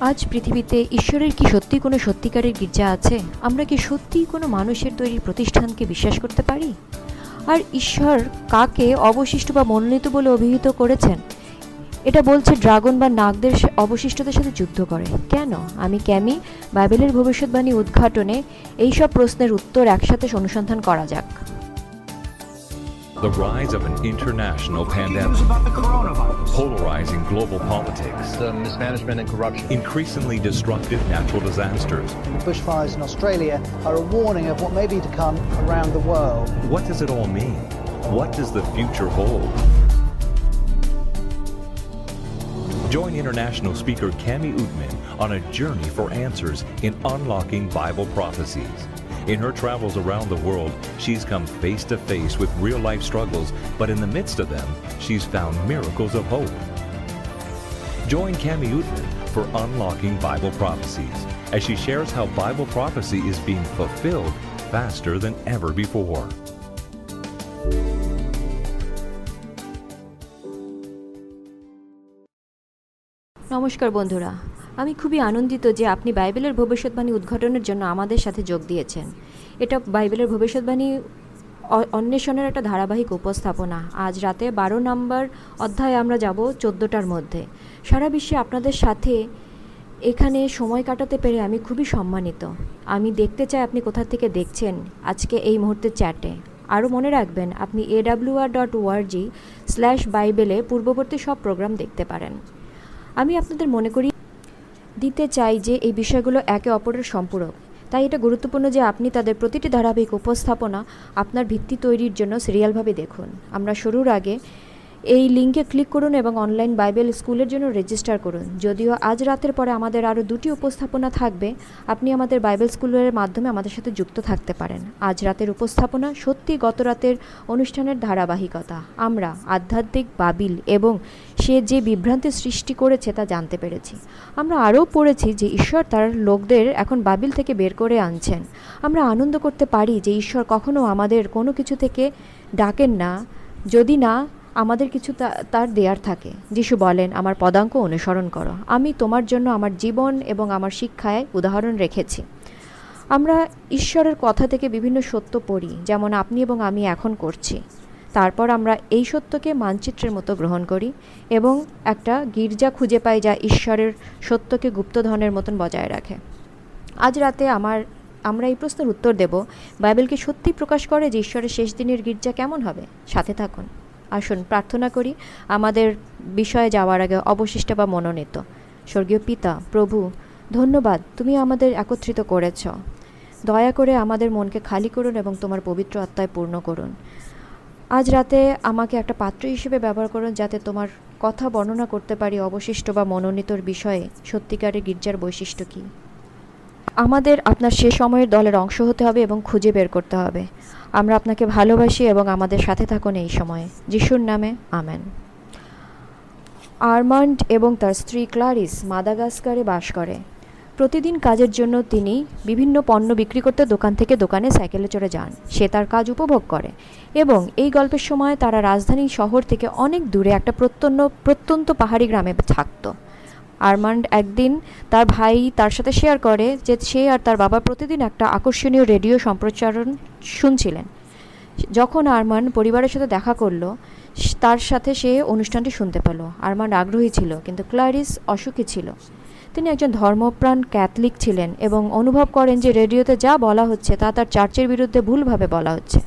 আজ পৃথিবীতে ঈশ্বরের কি সত্যি কোনো সত্যিকারের গির্জা আছে? আমরা কি সত্যিই কোনো মানুষের তৈরি প্রতিষ্ঠানকে বিশ্বাস করতে পারি? আর ঈশ্বর কাকে অবশিষ্ট বা মনোনীত বলে অভিহিত করেছেন? এটা বলছে ড্রাগন বা নাগদের অবশিষ্টদের সাথে যুদ্ধ করে। কেন? আমি ক্যামি, বাইবেলের ভবিষ্যৎবাণী উদ্ঘাটনে এইসব প্রশ্নের উত্তর একসাথে অনুসন্ধান করা যাক। The rise of an international pandemic, about the coronavirus. polarizing global politics, the mismanagement and corruption. increasingly destructive natural disasters. The bushfires in Australia are a warning of what may be to come around the world. What does it all mean? What does the future hold? Join international speaker Cami Utman on a journey for answers in unlocking Bible prophecies. In her travels around the world, she's come face to face with real life struggles, but in the midst of them, she's found miracles of hope. Join Cami Utman for Unlocking Bible Prophecies as she shares how Bible prophecy is being fulfilled faster than ever before. নমস্কার বন্ধুরা আমি খুবই আনন্দিত যে আপনি বাইবেলের ভবিষ্যৎবাণী উদ্ঘাটনের জন্য আমাদের সাথে যোগ দিয়েছেন। এটা বাইবেলের ভবিষ্যৎবাণী অন্বেষণের একটা ধারাবাহিক উপস্থাপনা। আজ রাতে বারো নম্বর অধ্যায়ে আমরা যাব চোদ্দোটার মধ্যে। সারা বিশ্বে আপনাদের সাথে এখানে সময় কাটাতে পেরে আমি খুবই সম্মানিত। আমি দেখতে চাই আপনি কোথা থেকে দেখছেন আজকে এই মুহূর্তে চ্যাটে। আরও মনে রাখবেন, আপনি এডাব্লিউআর ডট ওআরজি স্ল্যাশ বাইবেলে পূর্ববর্তী সব প্রোগ্রাম দেখতে পারেন। আমি আপনাদের মনে করি দিতে চাই যে এই বিষয়গুলো একে অপরের সম্পূরক। তাই এটা গুরুত্বপূর্ণ যে আপনি তাদের প্রতিটি ধারাবাহিক উপস্থাপনা আপনার ভিত্তি তৈরির জন্য সিরিয়ালভাবে দেখুন। আমরা শুরুর আগে এই লিঙ্কে ক্লিক করুন এবং অনলাইন বাইবেল স্কুলের জন্য রেজিস্টার করুন। যদিও আজ রাতের পরে আমাদের আরও দুটি উপস্থাপনা থাকবে, আপনি আমাদের বাইবেল স্কুলের মাধ্যমে আমাদের সাথে যুক্ত থাকতে পারেন। আজ রাতের উপস্থাপনা সত্যি গত রাতের অনুষ্ঠানের ধারাবাহিকতা। আমরা আধ্যাত্মিক বাবিল এবং সে যে বিভ্রান্তির সৃষ্টি করেছে তা জানতে পেরেছি। আমরা আরও পড়েছি যে ঈশ্বর তার লোকদের এখন বাবিল থেকে বের করে আনছেন। আমরা আনন্দ করতে পারি যে ঈশ্বর কখনও আমাদের কোনো কিছু থেকে ডাকেন না। যদি না আমাদের কিছু তার দেয়ার থাকে। যিশু বলেন, আমার পদাঙ্ক অনুসরণ করো। আমি তোমার জন্য আমার জীবন এবং আমার শিক্ষায় উদাহরণ রেখেছি। আমরা ঈশ্বরের কথা থেকে বিভিন্ন সত্য পড়ি, যেমন আপনি এবং আমি এখন করছি। তারপর আমরা এই সত্যকে মানচিত্রের মতো গ্রহণ করি এবং একটা গির্জা খুঁজে পাই যা ঈশ্বরের সত্যকে গুপ্তধনের মতন বজায় রাখে। আজ রাতে আমার, আমরা এই প্রশ্নের উত্তর দেব বাইবেলকে সত্যি প্রকাশ করে যে ঈশ্বরের শেষ দিনের গির্জা কেমন হবে? সাথে থাকুন। আসুন, প্রার্থনা করি আমাদের বিষয়ে যাওয়ার আগে অবশিষ্ট বা মনোনীত। স্বর্গীয় পিতা, প্রভু, ধন্যবাদ, তুমি আমাদের একত্রিত করেছ। দয়া করে আমাদের মনকে খালি করুন এবং তোমার পবিত্র আত্মায় পূর্ণ করুন। আজ রাতে আমাকে একটা পাত্র হিসেবে ব্যবহার করুন যাতে তোমার কথা বর্ণনা করতে পারি অবশিষ্ট বা মনোনীতর বিষয়ে সত্যিকারের গির্জার বৈশিষ্ট্য কী। আমাদের আপনার সে সময়ের দলের অংশ হতে হবে এবং খুঁজে বের করতে হবে। আমরা আপনাকে ভালোবাসি এবং আমাদের সাথে থাকুন এই সময়ে। যিশুর নামে, আমেন। আর্মান্ড এবং তার স্ত্রী ক্লারিস মাদাগাস্কারে বাস করে। প্রতিদিন কাজের জন্য তিনি বিভিন্ন পণ্য বিক্রি করতে দোকান থেকে দোকানে সাইকেলে চড়ে যান। সে তার কাজ উপভোগ করে এবং এই গল্পের সময় তারা রাজধানী শহর থেকে অনেক দূরে একটা প্রত্যন্ত প্রত্যন্ত পাহাড়ি গ্রামে থাকতো। আরমান্ড একদিন তার ভাই তার সাথে শেয়ার করে যে সে আর তার বাবা প্রতিদিন একটা আকর্ষণীয় রেডিও সম্প্রচারণ শুনছিলেন। যখন আরমান পরিবারের সাথে দেখা করল তার সাথে সে অনুষ্ঠানটি শুনতে পেল। আরমান আগ্রহী ছিল, কিন্তু ক্লারিস অসুখী ছিল। তিনি একজন ধর্মপ্রাণ ক্যাথলিক ছিলেন এবং অনুভব করেন যে রেডিওতে যা বলা হচ্ছে তা তার চার্চের বিরুদ্ধে ভুলভাবে বলা হচ্ছে।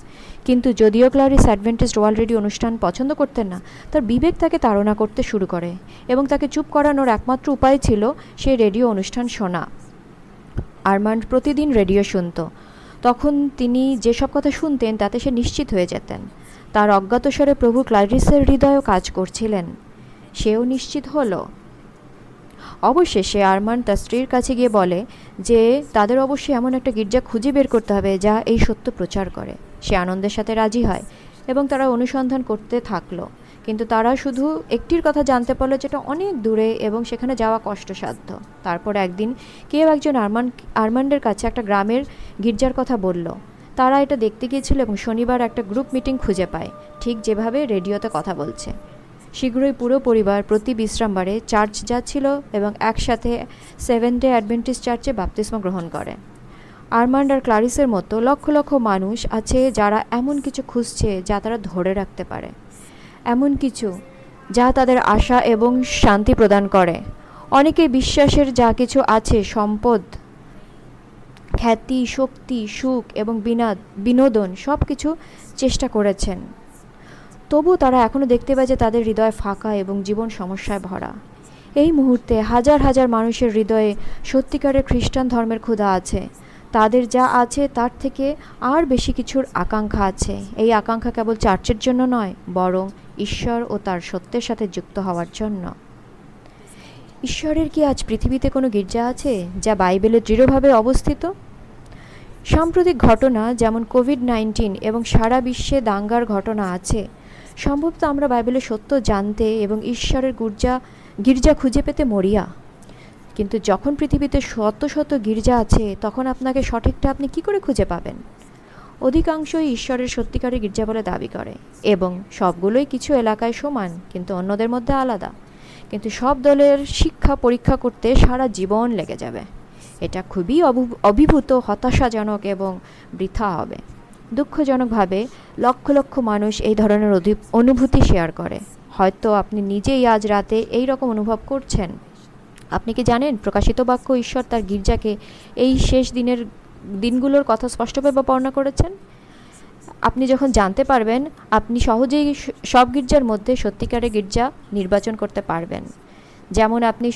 কিন্তু যদিও ক্লারিস অ্যাডভেন্টেজ ওয়ার্ল্ড রেডিও অনুষ্ঠান পছন্দ করতেন না, তার বিবেক তাকে তাড়না করতে শুরু করে এবং তাকে চুপ করানোর একমাত্র উপায় ছিল সে রেডিও অনুষ্ঠান শোনা। আরমান্ড প্রতিদিন রেডিও শুনত। তখন তিনি যেসব কথা শুনতেন তাতে সে নিশ্চিত হয়ে যেতেন। তার অজ্ঞাতস্বরে প্রভু ক্লারিসের হৃদয়ও কাজ করছিলেন। সেও নিশ্চিত হলো। অবশেষে আরমান তার স্ত্রীর কাছে গিয়ে বলে যে, তাদের অবশ্যই এমন একটা গির্জা খুঁজে বের করতে হবে যা এই সত্য প্রচার করে। সে আনন্দের সাথে রাজি হয় এবং তারা অনুসন্ধান করতে থাকল। কিন্তু তারা শুধু একটির কথা জানতে পারল যেটা অনেক দূরে এবং সেখানে যাওয়া কষ্টসাধ্য। তারপর একদিন কেউ একজন আরমান আরমান্ডের কাছে একটা গ্রামের গির্জার কথা বলল। তারা এটা দেখতে গিয়েছিল এবং শনিবার একটা গ্রুপ মিটিং খুঁজে পায়। ঠিক যেভাবে রেডিওতে কথা বলছে। শীঘ্রই পুরো পরিবার প্রতি বিশ্রামবারে চার্চ যাচ্ছিল এবং একসাথে সেভেন ডে অ্যাডভেন্টিস চার্চে বাপতিস্ম গ্রহণ করে। আরমান্ড আর ক্লারিসের মতো লক্ষ লক্ষ মানুষ আছে যারা এমন কিছু খুঁজছে যা তারা ধরে রাখতে পারে। এমন কিছু যা তাদের আশা এবং শান্তি প্রদান করে। অনেকে বিশ্বাসের যা কিছু আছে সম্পদ, খ্যাতি, শক্তি, সুখ এবং বিনাদ, বিনোদন সব কিছু চেষ্টা করেছেন। তবু তারা এখনও দেখতে পায় যে তাদের হৃদয় ফাঁকা এবং জীবন সমস্যায় ভরা। এই মুহূর্তে হাজার হাজার মানুষের হৃদয়ে সত্যিকারের খ্রিস্টান ধর্মের ক্ষুধা আছে। তাদের যা আছে তার থেকে আর বেশি কিছুর আকাঙ্ক্ষা আছে। এই আকাঙ্ক্ষা কেবল চার্চের জন্য নয়, বরং ঈশ্বর ও তার সত্যের সাথে যুক্ত হওয়ার জন্য। ঈশ্বরের কি আজ পৃথিবীতে কোনো গির্জা আছে যা বাইবেলে দৃঢ়ভাবে অবস্থিত? সাম্প্রতিক ঘটনা যেমন কোভিড নাইন্টিন এবং সারা বিশ্বে দাঙ্গার ঘটনা আছে, সম্ভবত আমরা বাইবেলের সত্য জানতে এবং ঈশ্বরের গির্জা গির্জা খুঁজে পেতে মরিয়া। কিন্তু যখন পৃথিবীতে শত শত গির্জা আছে, তখন আপনাকে সঠিকটা আপনি কি করে খুঁজে পাবেন? অধিকাংশই ঈশ্বরের সত্যিকারের গির্জা বলে দাবি করে এবং সবগুলোই কিছু এলাকায় সমান, কিন্তু অন্যদের মধ্যে আলাদা। কিন্তু সব দলের শিক্ষা পরীক্ষা করতে সারা জীবন লেগে যাবে। এটা খুবই অভিভূত, হতাশাজনক এবং বৃথা হবে। দুঃখজনকভাবে লক্ষ লক্ষ মানুষ এই ধরনের অনুভূতি শেয়ার করে। হয়তো আপনি নিজেই আজ রাতে এই রকম অনুভব করছেন। আপনি কি জানেন, প্রকাশিত বাক্য ঈশ্বর তার গির্জাকে এই শেষ দিনের দিনগুলোর কথা স্পষ্টভাবে বর্ণনা করেছেন? আপনি যখন জানতে পারবেন, আপনি সহজেই সব গির্জার মধ্যে সত্যিকারের গির্জা নির্বাচন করতে পারবেন। যেমন আপনি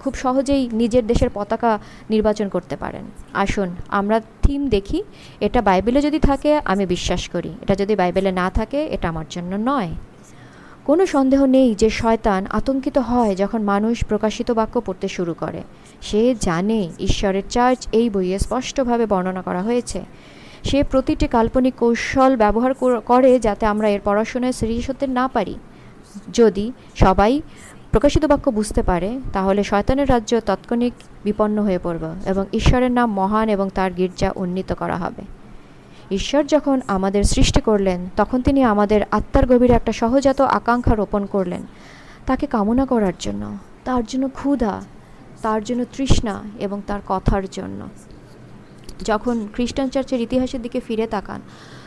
খুব সহজেই নিজের দেশের পতাকা নির্বাচন করতে পারেন। আসুন, আমরা থিম দেখি। এটা বাইবেলে যদি থাকে, আমি বিশ্বাস করি। এটা যদি বাইবেলে না থাকে, এটা আমার জন্য নয়। কোনো সন্দেহ নেই যে শয়তান আতঙ্কিত হয় যখন মানুষ প্রকাশিত বাক্য পড়তে শুরু করে। সে জানে ঈশ্বরের চার্চ এই বইয়ে স্পষ্টভাবে বর্ণনা করা হয়েছে। সে প্রতিটি কাল্পনিক কৌশল ব্যবহার করে যাতে আমরা এর পড়াশোনায় সিরিয়াস হতে না পারি। যদি সবাই প্রকাশিত বাক্য বুঝতে পারে, তাহলে শয়তানের রাজ্য তাৎক্ষণিক বিপন্ন হয়ে পড়বে এবং ঈশ্বরের নাম মহান এবং তার গির্জা উন্নীত করা হবে। ঈশ্বর যখন আমাদের সৃষ্টি করলেন, তখন তিনি আমাদের আত্মার গভীরে একটা সহজাত আকাঙ্ক্ষা রোপণ করলেন, তাকে কামনা করার জন্য, তার জন্য ক্ষুধা, তার জন্য তৃষ্ণা এবং তার কথার জন্য। যখন খ্রিস্টান চার্চের ইতিহাসের দিকে ফিরে তাকান,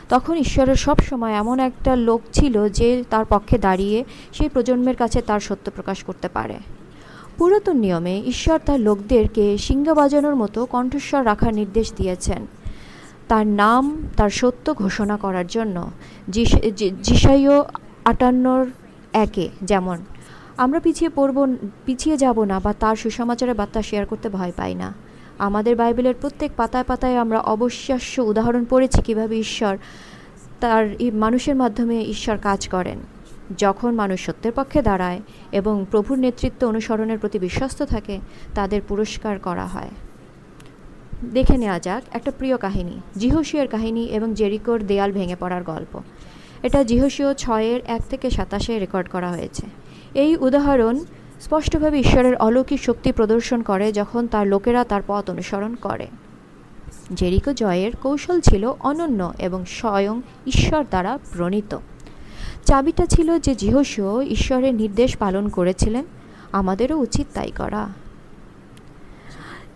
তখন ঈশ্বরের সব সময় এমন একটা লোক ছিল যে তার পক্ষে দাঁড়িয়ে সেই প্রজন্মের কাছে তার সত্য প্রকাশ করতে পারে। পুরাতন নিয়মে ঈশ্বর তার লোকদেরকে সিংহ বাজানোর মতো কণ্ঠস্বর রাখার নির্দেশ দিয়েছেন। তার নাম, তার সত্য ঘোষণা করার জন্য। জিসাইও আটান্নর একে, যেমন, আমরা পিছিয়ে পড়ব, পিছিয়ে যাব না বা তার সুসমাচারের বার্তা শেয়ার করতে ভয় পাই না। আমাদের বাইবেলের প্রত্যেক পাতায় পাতায় আমরা অবিশ্বাস্য উদাহরণ পড়েছি কীভাবে ঈশ্বর তার মানুষের মাধ্যমে ঈশ্বর কাজ করেন। যখন মানুষ সত্যের পক্ষে দাঁড়ায় এবং প্রভুর নেতৃত্ব অনুসরণের প্রতি বিশ্বস্ত থাকে, তাদের পুরস্কার করা হয়। দেখে নেওয়া যাক একটা প্রিয় কাহিনী জিহসিয়ার কাহিনী এবং জেরিকোর দেয়াল ভেঙে পড়ার গল্প। এটা জিহসিও ছয়ের এক থেকে সাতাশে রেকর্ড করা হয়েছে। এই উদাহরণ স্পষ্টভাবে ঈশ্বরের অলৌকিক শক্তি প্রদর্শন করে যখন তার লোকেরা তার পথ অনুসরণ করে। জেরিকো জয়ের কৌশল ছিল অনন্য এবং স্বয়ং ঈশ্বর দ্বারা প্রণীত। চাবিটা ছিল যে জিহসিও ঈশ্বরের নির্দেশ পালন করেছিলেন, আমাদেরও উচিত তাই করা।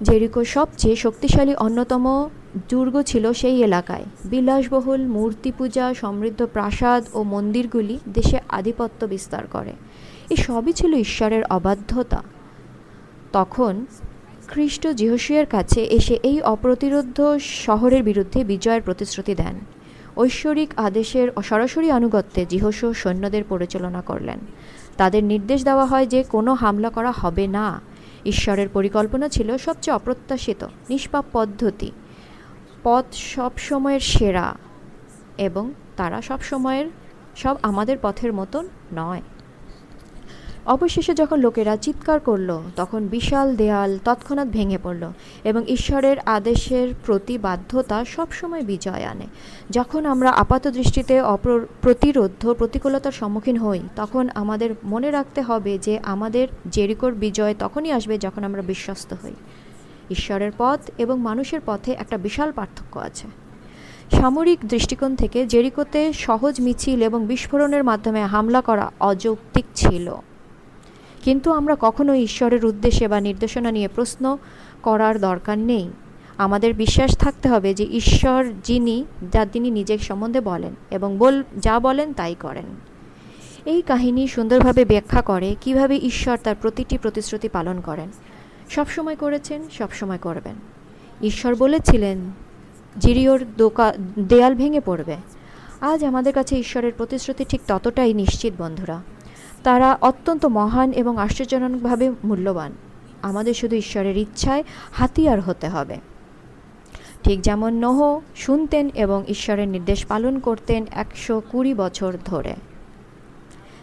জেরিকো সবচেয়ে শক্তিশালী অন্যতম দুর্গ ছিল সেই এলাকায়। বিলাসবহুল মূর্তি পূজা সমৃদ্ধ প্রাসাদ ও মন্দিরগুলি দেশে আধিপত্য বিস্তার করে। সবই ছিল ঈশ্বরের অবাধ্যতা। তখন খ্রিস্ট জিহসিয়ার কাছে এসে এই অপ্রতিরোধ শহরের বিরুদ্ধে বিজয়ের প্রতিশ্রুতি দেন। ঐশ্বরিক আদেশের সরাসরি আনুগত্যে জিহস সৈন্যদের পরিচালনা করলেন। তাদের নির্দেশ দেওয়া হয় যে কোনো হামলা করা হবে না। ঈশ্বরের পরিকল্পনা ছিল সবচেয়ে অপ্রত্যাশিত, নিষ্পাপ পদ্ধতি। পথ সব সময়ের সেরা এবং তারা সব সময়ের সব আমাদের পথের মতন নয়। অবশেষে যখন লোকেরা চিৎকার করল, তখন বিশাল দেয়াল তৎক্ষণাৎ ভেঙে পড়ল এবং ঈশ্বরের আদেশের প্রতি বাধ্যতা সবসময় বিজয় আনে। যখন আমরা আপাত দৃষ্টিতে অপ্র, প্রতিরোধ প্রতিকূলতার সম্মুখীন হই, তখন আমাদের মনে রাখতে হবে যে আমাদের জেরিকোর বিজয় তখনই আসবে যখন আমরা বিশ্বস্ত হই। ঈশ্বরের পথ এবং মানুষের পথে একটা বিশাল পার্থক্য আছে। সামরিক দৃষ্টিকোণ থেকে জেরিকোতে সহজ মিছিল এবং বিস্ফোরণের মাধ্যমে হামলা করা অযৌক্তিক ছিল। কিন্তু আমরা কখনো ঈশ্বরের উদ্দেশ্যে বা নির্দেশনা নিয়ে প্রশ্ন করার দরকার নেই। আমাদের বিশ্বাস থাকতে হবে যে ঈশ্বর যিনি, যা তিনি নিজের সম্বন্ধে বলেন এবং বল, যা বলেন তাই করেন। এই কাহিনী সুন্দরভাবে ব্যাখ্যা করে কীভাবে ঈশ্বর তার প্রতিটি প্রতিশ্রুতি পালন করেন। সব সময় করেছেন, সব সময় করবেন। ঈশ্বর বলেছিলেন, জিরিওর দোকা, দেয়াল ভেঙে পড়বে। আজ আমাদের কাছে ঈশ্বরের প্রতিশ্রুতি ঠিক ততটাই নিশ্চিত, বন্ধুরা। তারা অত্যন্ত মহান এবং আশ্চর্যজনকভাবে মূল্যবান। আমাদের শুধু ঈশ্বরের ইচ্ছায় হাতিয়ার হতে হবে। ঠিক যেমন নহ শুনতেন এবং ঈশ্বরের নির্দেশ পালন করতেন একশো কুড়ি বছর ধরে।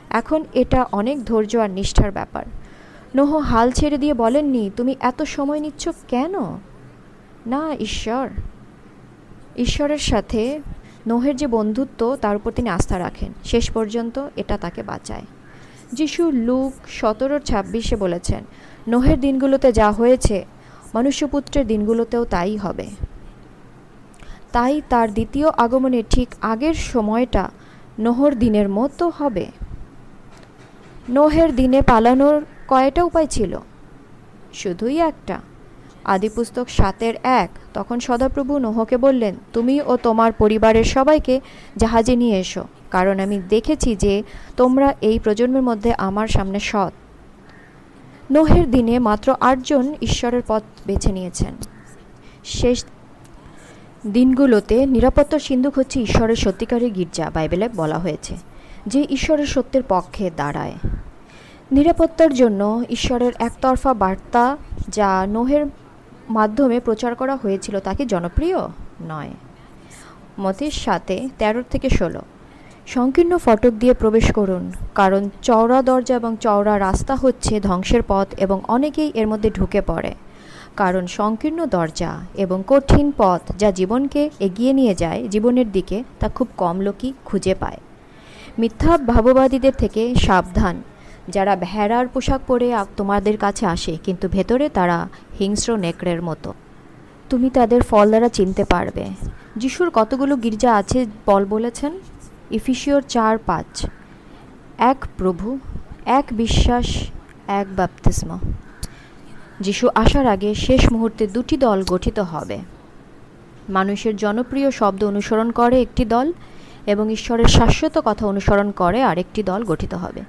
এখন এটা অনেক ধৈর্য আর নিষ্ঠার ব্যাপার। নহ হাল ছেড়ে দিয়ে বলেননি, তুমি এত সময় নিচ্ছ কেন? না, ঈশ্বর। ঈশ্বরের সাথে নোহের যে বন্ধুত্ব, তার উপর তিনি আস্থা রাখেন। শেষ পর্যন্ত এটা তাকে বাঁচায়। যিশু লুক সতেরোর ছাব্বিশে বলেছেন, নোহের দিনগুলোতে যা হয়েছে, মনুষ্যপুত্রের দিনগুলোতেও তাই হবে। তাই তার দ্বিতীয় আগমনের ঠিক আগের সময়টা নোহর দিনের মতো হবে। নোহের দিনে পালানোর কয়টা উপায় ছিল? শুধুই একটা। আদিপুস্তক সাতের এক, তখন সদাপ্রভু নোহকে বললেন, তুমি ও তোমার পরিবারের সবাইকে জাহাজে নিয়ে এসো। কারণ আমি দেখেছি যে তোমরা এই প্রজন্মের মধ্যে আমার সামনে সৎ। নোহের দিনে মাত্র আটজন ঈশ্বরের পথ বেছে নিয়েছেন। শেষ দিনগুলোতে নিরাপত্তার সিন্ধুক হচ্ছে ঈশ্বরের সত্যিকারের গির্জা, বাইবেলে বলা হয়েছে, যে ঈশ্বরের সত্যের পক্ষে দাঁড়ায়। নিরাপত্তার জন্য ঈশ্বরের একতরফা বার্তা যা নোহের মাধ্যমে প্রচার করা হয়েছিল তাকে জনপ্রিয়? নয়। মতের সাথে তেরো থেকে ষোলো। সংকীর্ণ ফটক দিয়ে প্রবেশ করুন, কারণ চওড়া দরজা এবং চওড়া রাস্তা হচ্ছে ধ্বংসের পথ এবং অনেকেই এর মধ্যে ঢুকে পড়ে। কারণ সংকীর্ণ দরজা এবং কঠিন পথ যা জীবনকে এগিয়ে নিয়ে যায় জীবনের দিকে তা খুব কম লোকই খুঁজে পায়। মিথ্যা ভাববাদীদের থেকে সাবধান। যারা ভেড়ার পোশাক পরে তোমাদের কাছে আসে, কিন্তু ভেতরে তারা হিংস্র নেকড়ের মতো। তুমি তাদের ফল দ্বারা চিনতে পারবে। যিশুর কতগুলো গির্জা আছে পল বলেছেন? ইফিসিওর চার পাঁচ। এক প্রভু, এক বিশ্বাস, এক বাপ্তিস্ম। যিশু আসার আগে শেষ মুহূর্তে দুটি দল গঠিত হবে। মানুষের জনপ্রিয় শব্দ অনুসরণ করে একটি দল এবং ঈশ্বরের শাশ্বত কথা অনুসরণ করে আরেকটি দল গঠিত হবে।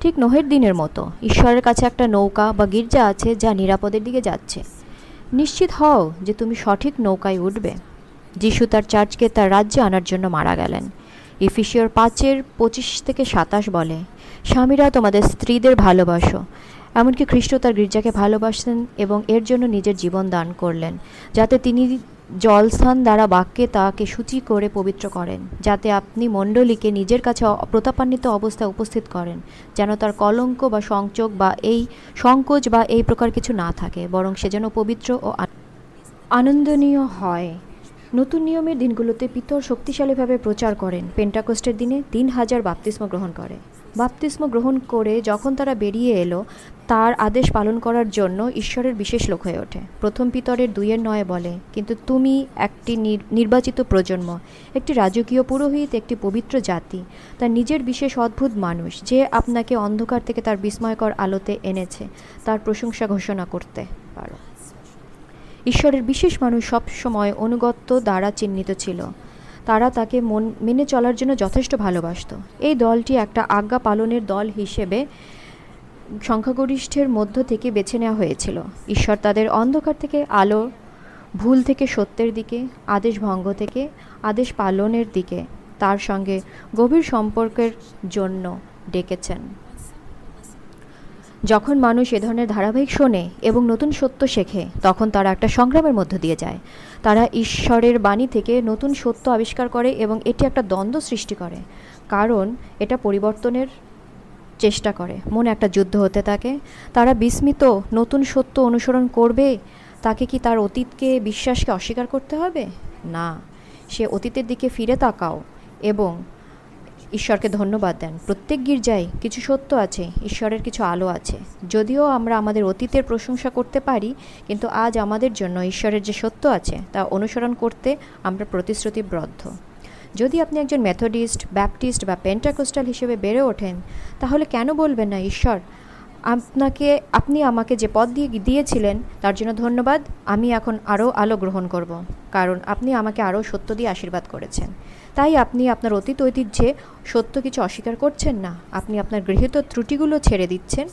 ঠিক নোহের দিনের মতো ঈশ্বরের কাছে একটা নৌকা বা গির্জা আছে যা নিরাপদের দিকে যাচ্ছে। নিশ্চিত হও যে তুমি সঠিক নৌকায় উঠবে। যিশু তার চার্চকে তার রাজ্যে আনার জন্য মারা গেলেন। ইফিসিয়র পাঁচের পঁচিশ থেকে সাতাশ বলে, স্বামীরা তোমাদের স্ত্রীদের ভালোবাসো। এমনকি খ্রিস্ট তার গির্জাকে ভালোবাসেন এবং এর জন্য নিজের জীবন দান করলেন, যাতে তিনি জলস্থান দ্বারা বাক্যে তাকে সূচি করে পবিত্র করেন, যাতে আপনি মণ্ডলীকে নিজের কাছে প্রতাপান্বিত অবস্থায় উপস্থিত করেন, যেন তার কলঙ্ক বা সংযোগ বা এই সংকোচ বা এই প্রকার কিছু না থাকে, বরং সে যেন পবিত্র ও আনন্দনীয় হয়। নতুন নিয়মের দিনগুলোতে পিতর শক্তিশালীভাবে প্রচার করেন। পেন্টাকোস্টের দিনে তিন হাজার বাপ্তিস্ম গ্রহণ করে। বাপ্তিস্ম গ্রহণ করে যখন তারা বেরিয়ে এলো, তার আদেশ পালন করার জন্য ঈশ্বরের বিশেষ লোক হয়ে ওঠে। প্রথম পিতরের দুইয়ের নয় বলে, কিন্তু তুমি একটি নির- নির্বাচিত প্রজন্ম, একটি রাজকীয় পুরোহিত, একটি পবিত্র জাতি তার নিজের বিশেষ অদ্ভুত মানুষ, যে আপনাকে অন্ধকার থেকে তার বিস্ময়কর আলোতে এনেছে, তার প্রশংসা ঘোষণা করতে পারো। ঈশ্বরের বিশেষ মানুষ সবসময় অনুগত্য দ্বারা চিহ্নিত ছিল। তারা তাকে মন, মেনে চলার জন্য যথেষ্ট ভালোবাসত। এই দলটি একটা আজ্ঞা পালনের দল হিসেবে সংখ্যাগরিষ্ঠের মধ্য থেকে বেছে নেওয়া হয়েছিল। ঈশ্বর তাদের অন্ধকার থেকে, আলো, ভুল থেকে সত্যের দিকে, আদেশ ভঙ্গ থেকে, আদেশ পালনের দিকে, তার সঙ্গে গভীর সম্পর্কের জন্য ডেকেছেন। যখন মানুষ এ ধরনের ধারাবাহিক শোনে এবং নতুন সত্য শেখে, তখন তারা একটা সংগ্রামের মধ্য দিয়ে যায়। তারা ঈশ্বরের বাণী থেকে নতুন সত্য আবিষ্কার করে এবং এটি একটা দ্বন্দ্ব সৃষ্টি করে, কারণ এটা পরিবর্তনের চেষ্টা করে। মনে একটা যুদ্ধ হতে থাকে, তারা বিস্মিত, নতুন সত্য অনুসরণ করবে? তাকে কি তার অতীতকে, বিশ্বাসকে অস্বীকার করতে হবে? না, সে অতীতের দিকে ফিরে তাকাও এবং ঈশ্বরকে ধন্যবাদ দেন। প্রত্যেক গির্জায় কিছু সত্য আছে, ঈশ্বরের কিছু আলো আছে। যদিও আমরা আমাদের অতীতের প্রশংসা করতে পারি, কিন্তু আজ আমাদের জন্য ঈশ্বরের যে সত্য আছে, তা অনুসরণ করতে আমরা প্রতিশ্রুতিবদ্ধ। যদি আপনি একজন মেথডিস্ট ব্যাপটিস্ট বা পেন্টাকোস্টাল হিসেবে বেড়ে ওঠেন, তাহলে কেন বলবেন না, ঈশ্বর, আপনাকে, আপনি আমাকে যে পদ দিয়ে, দিয়েছিলেন, তার জন্য ধন্যবাদ, আমি এখন আরও আলো গ্রহণ করব। কারণ আপনি আমাকে আরও সত্য দিয়ে আশীর্বাদ করেছেন। তাই আপনি আপনার অতীত ঐতিহ্যে সত্য কিছু অস্বীকার করছেন না। আপনি আপনার গৃহীত ত্রুটিগুলো ছেড়ে দিচ্ছেন,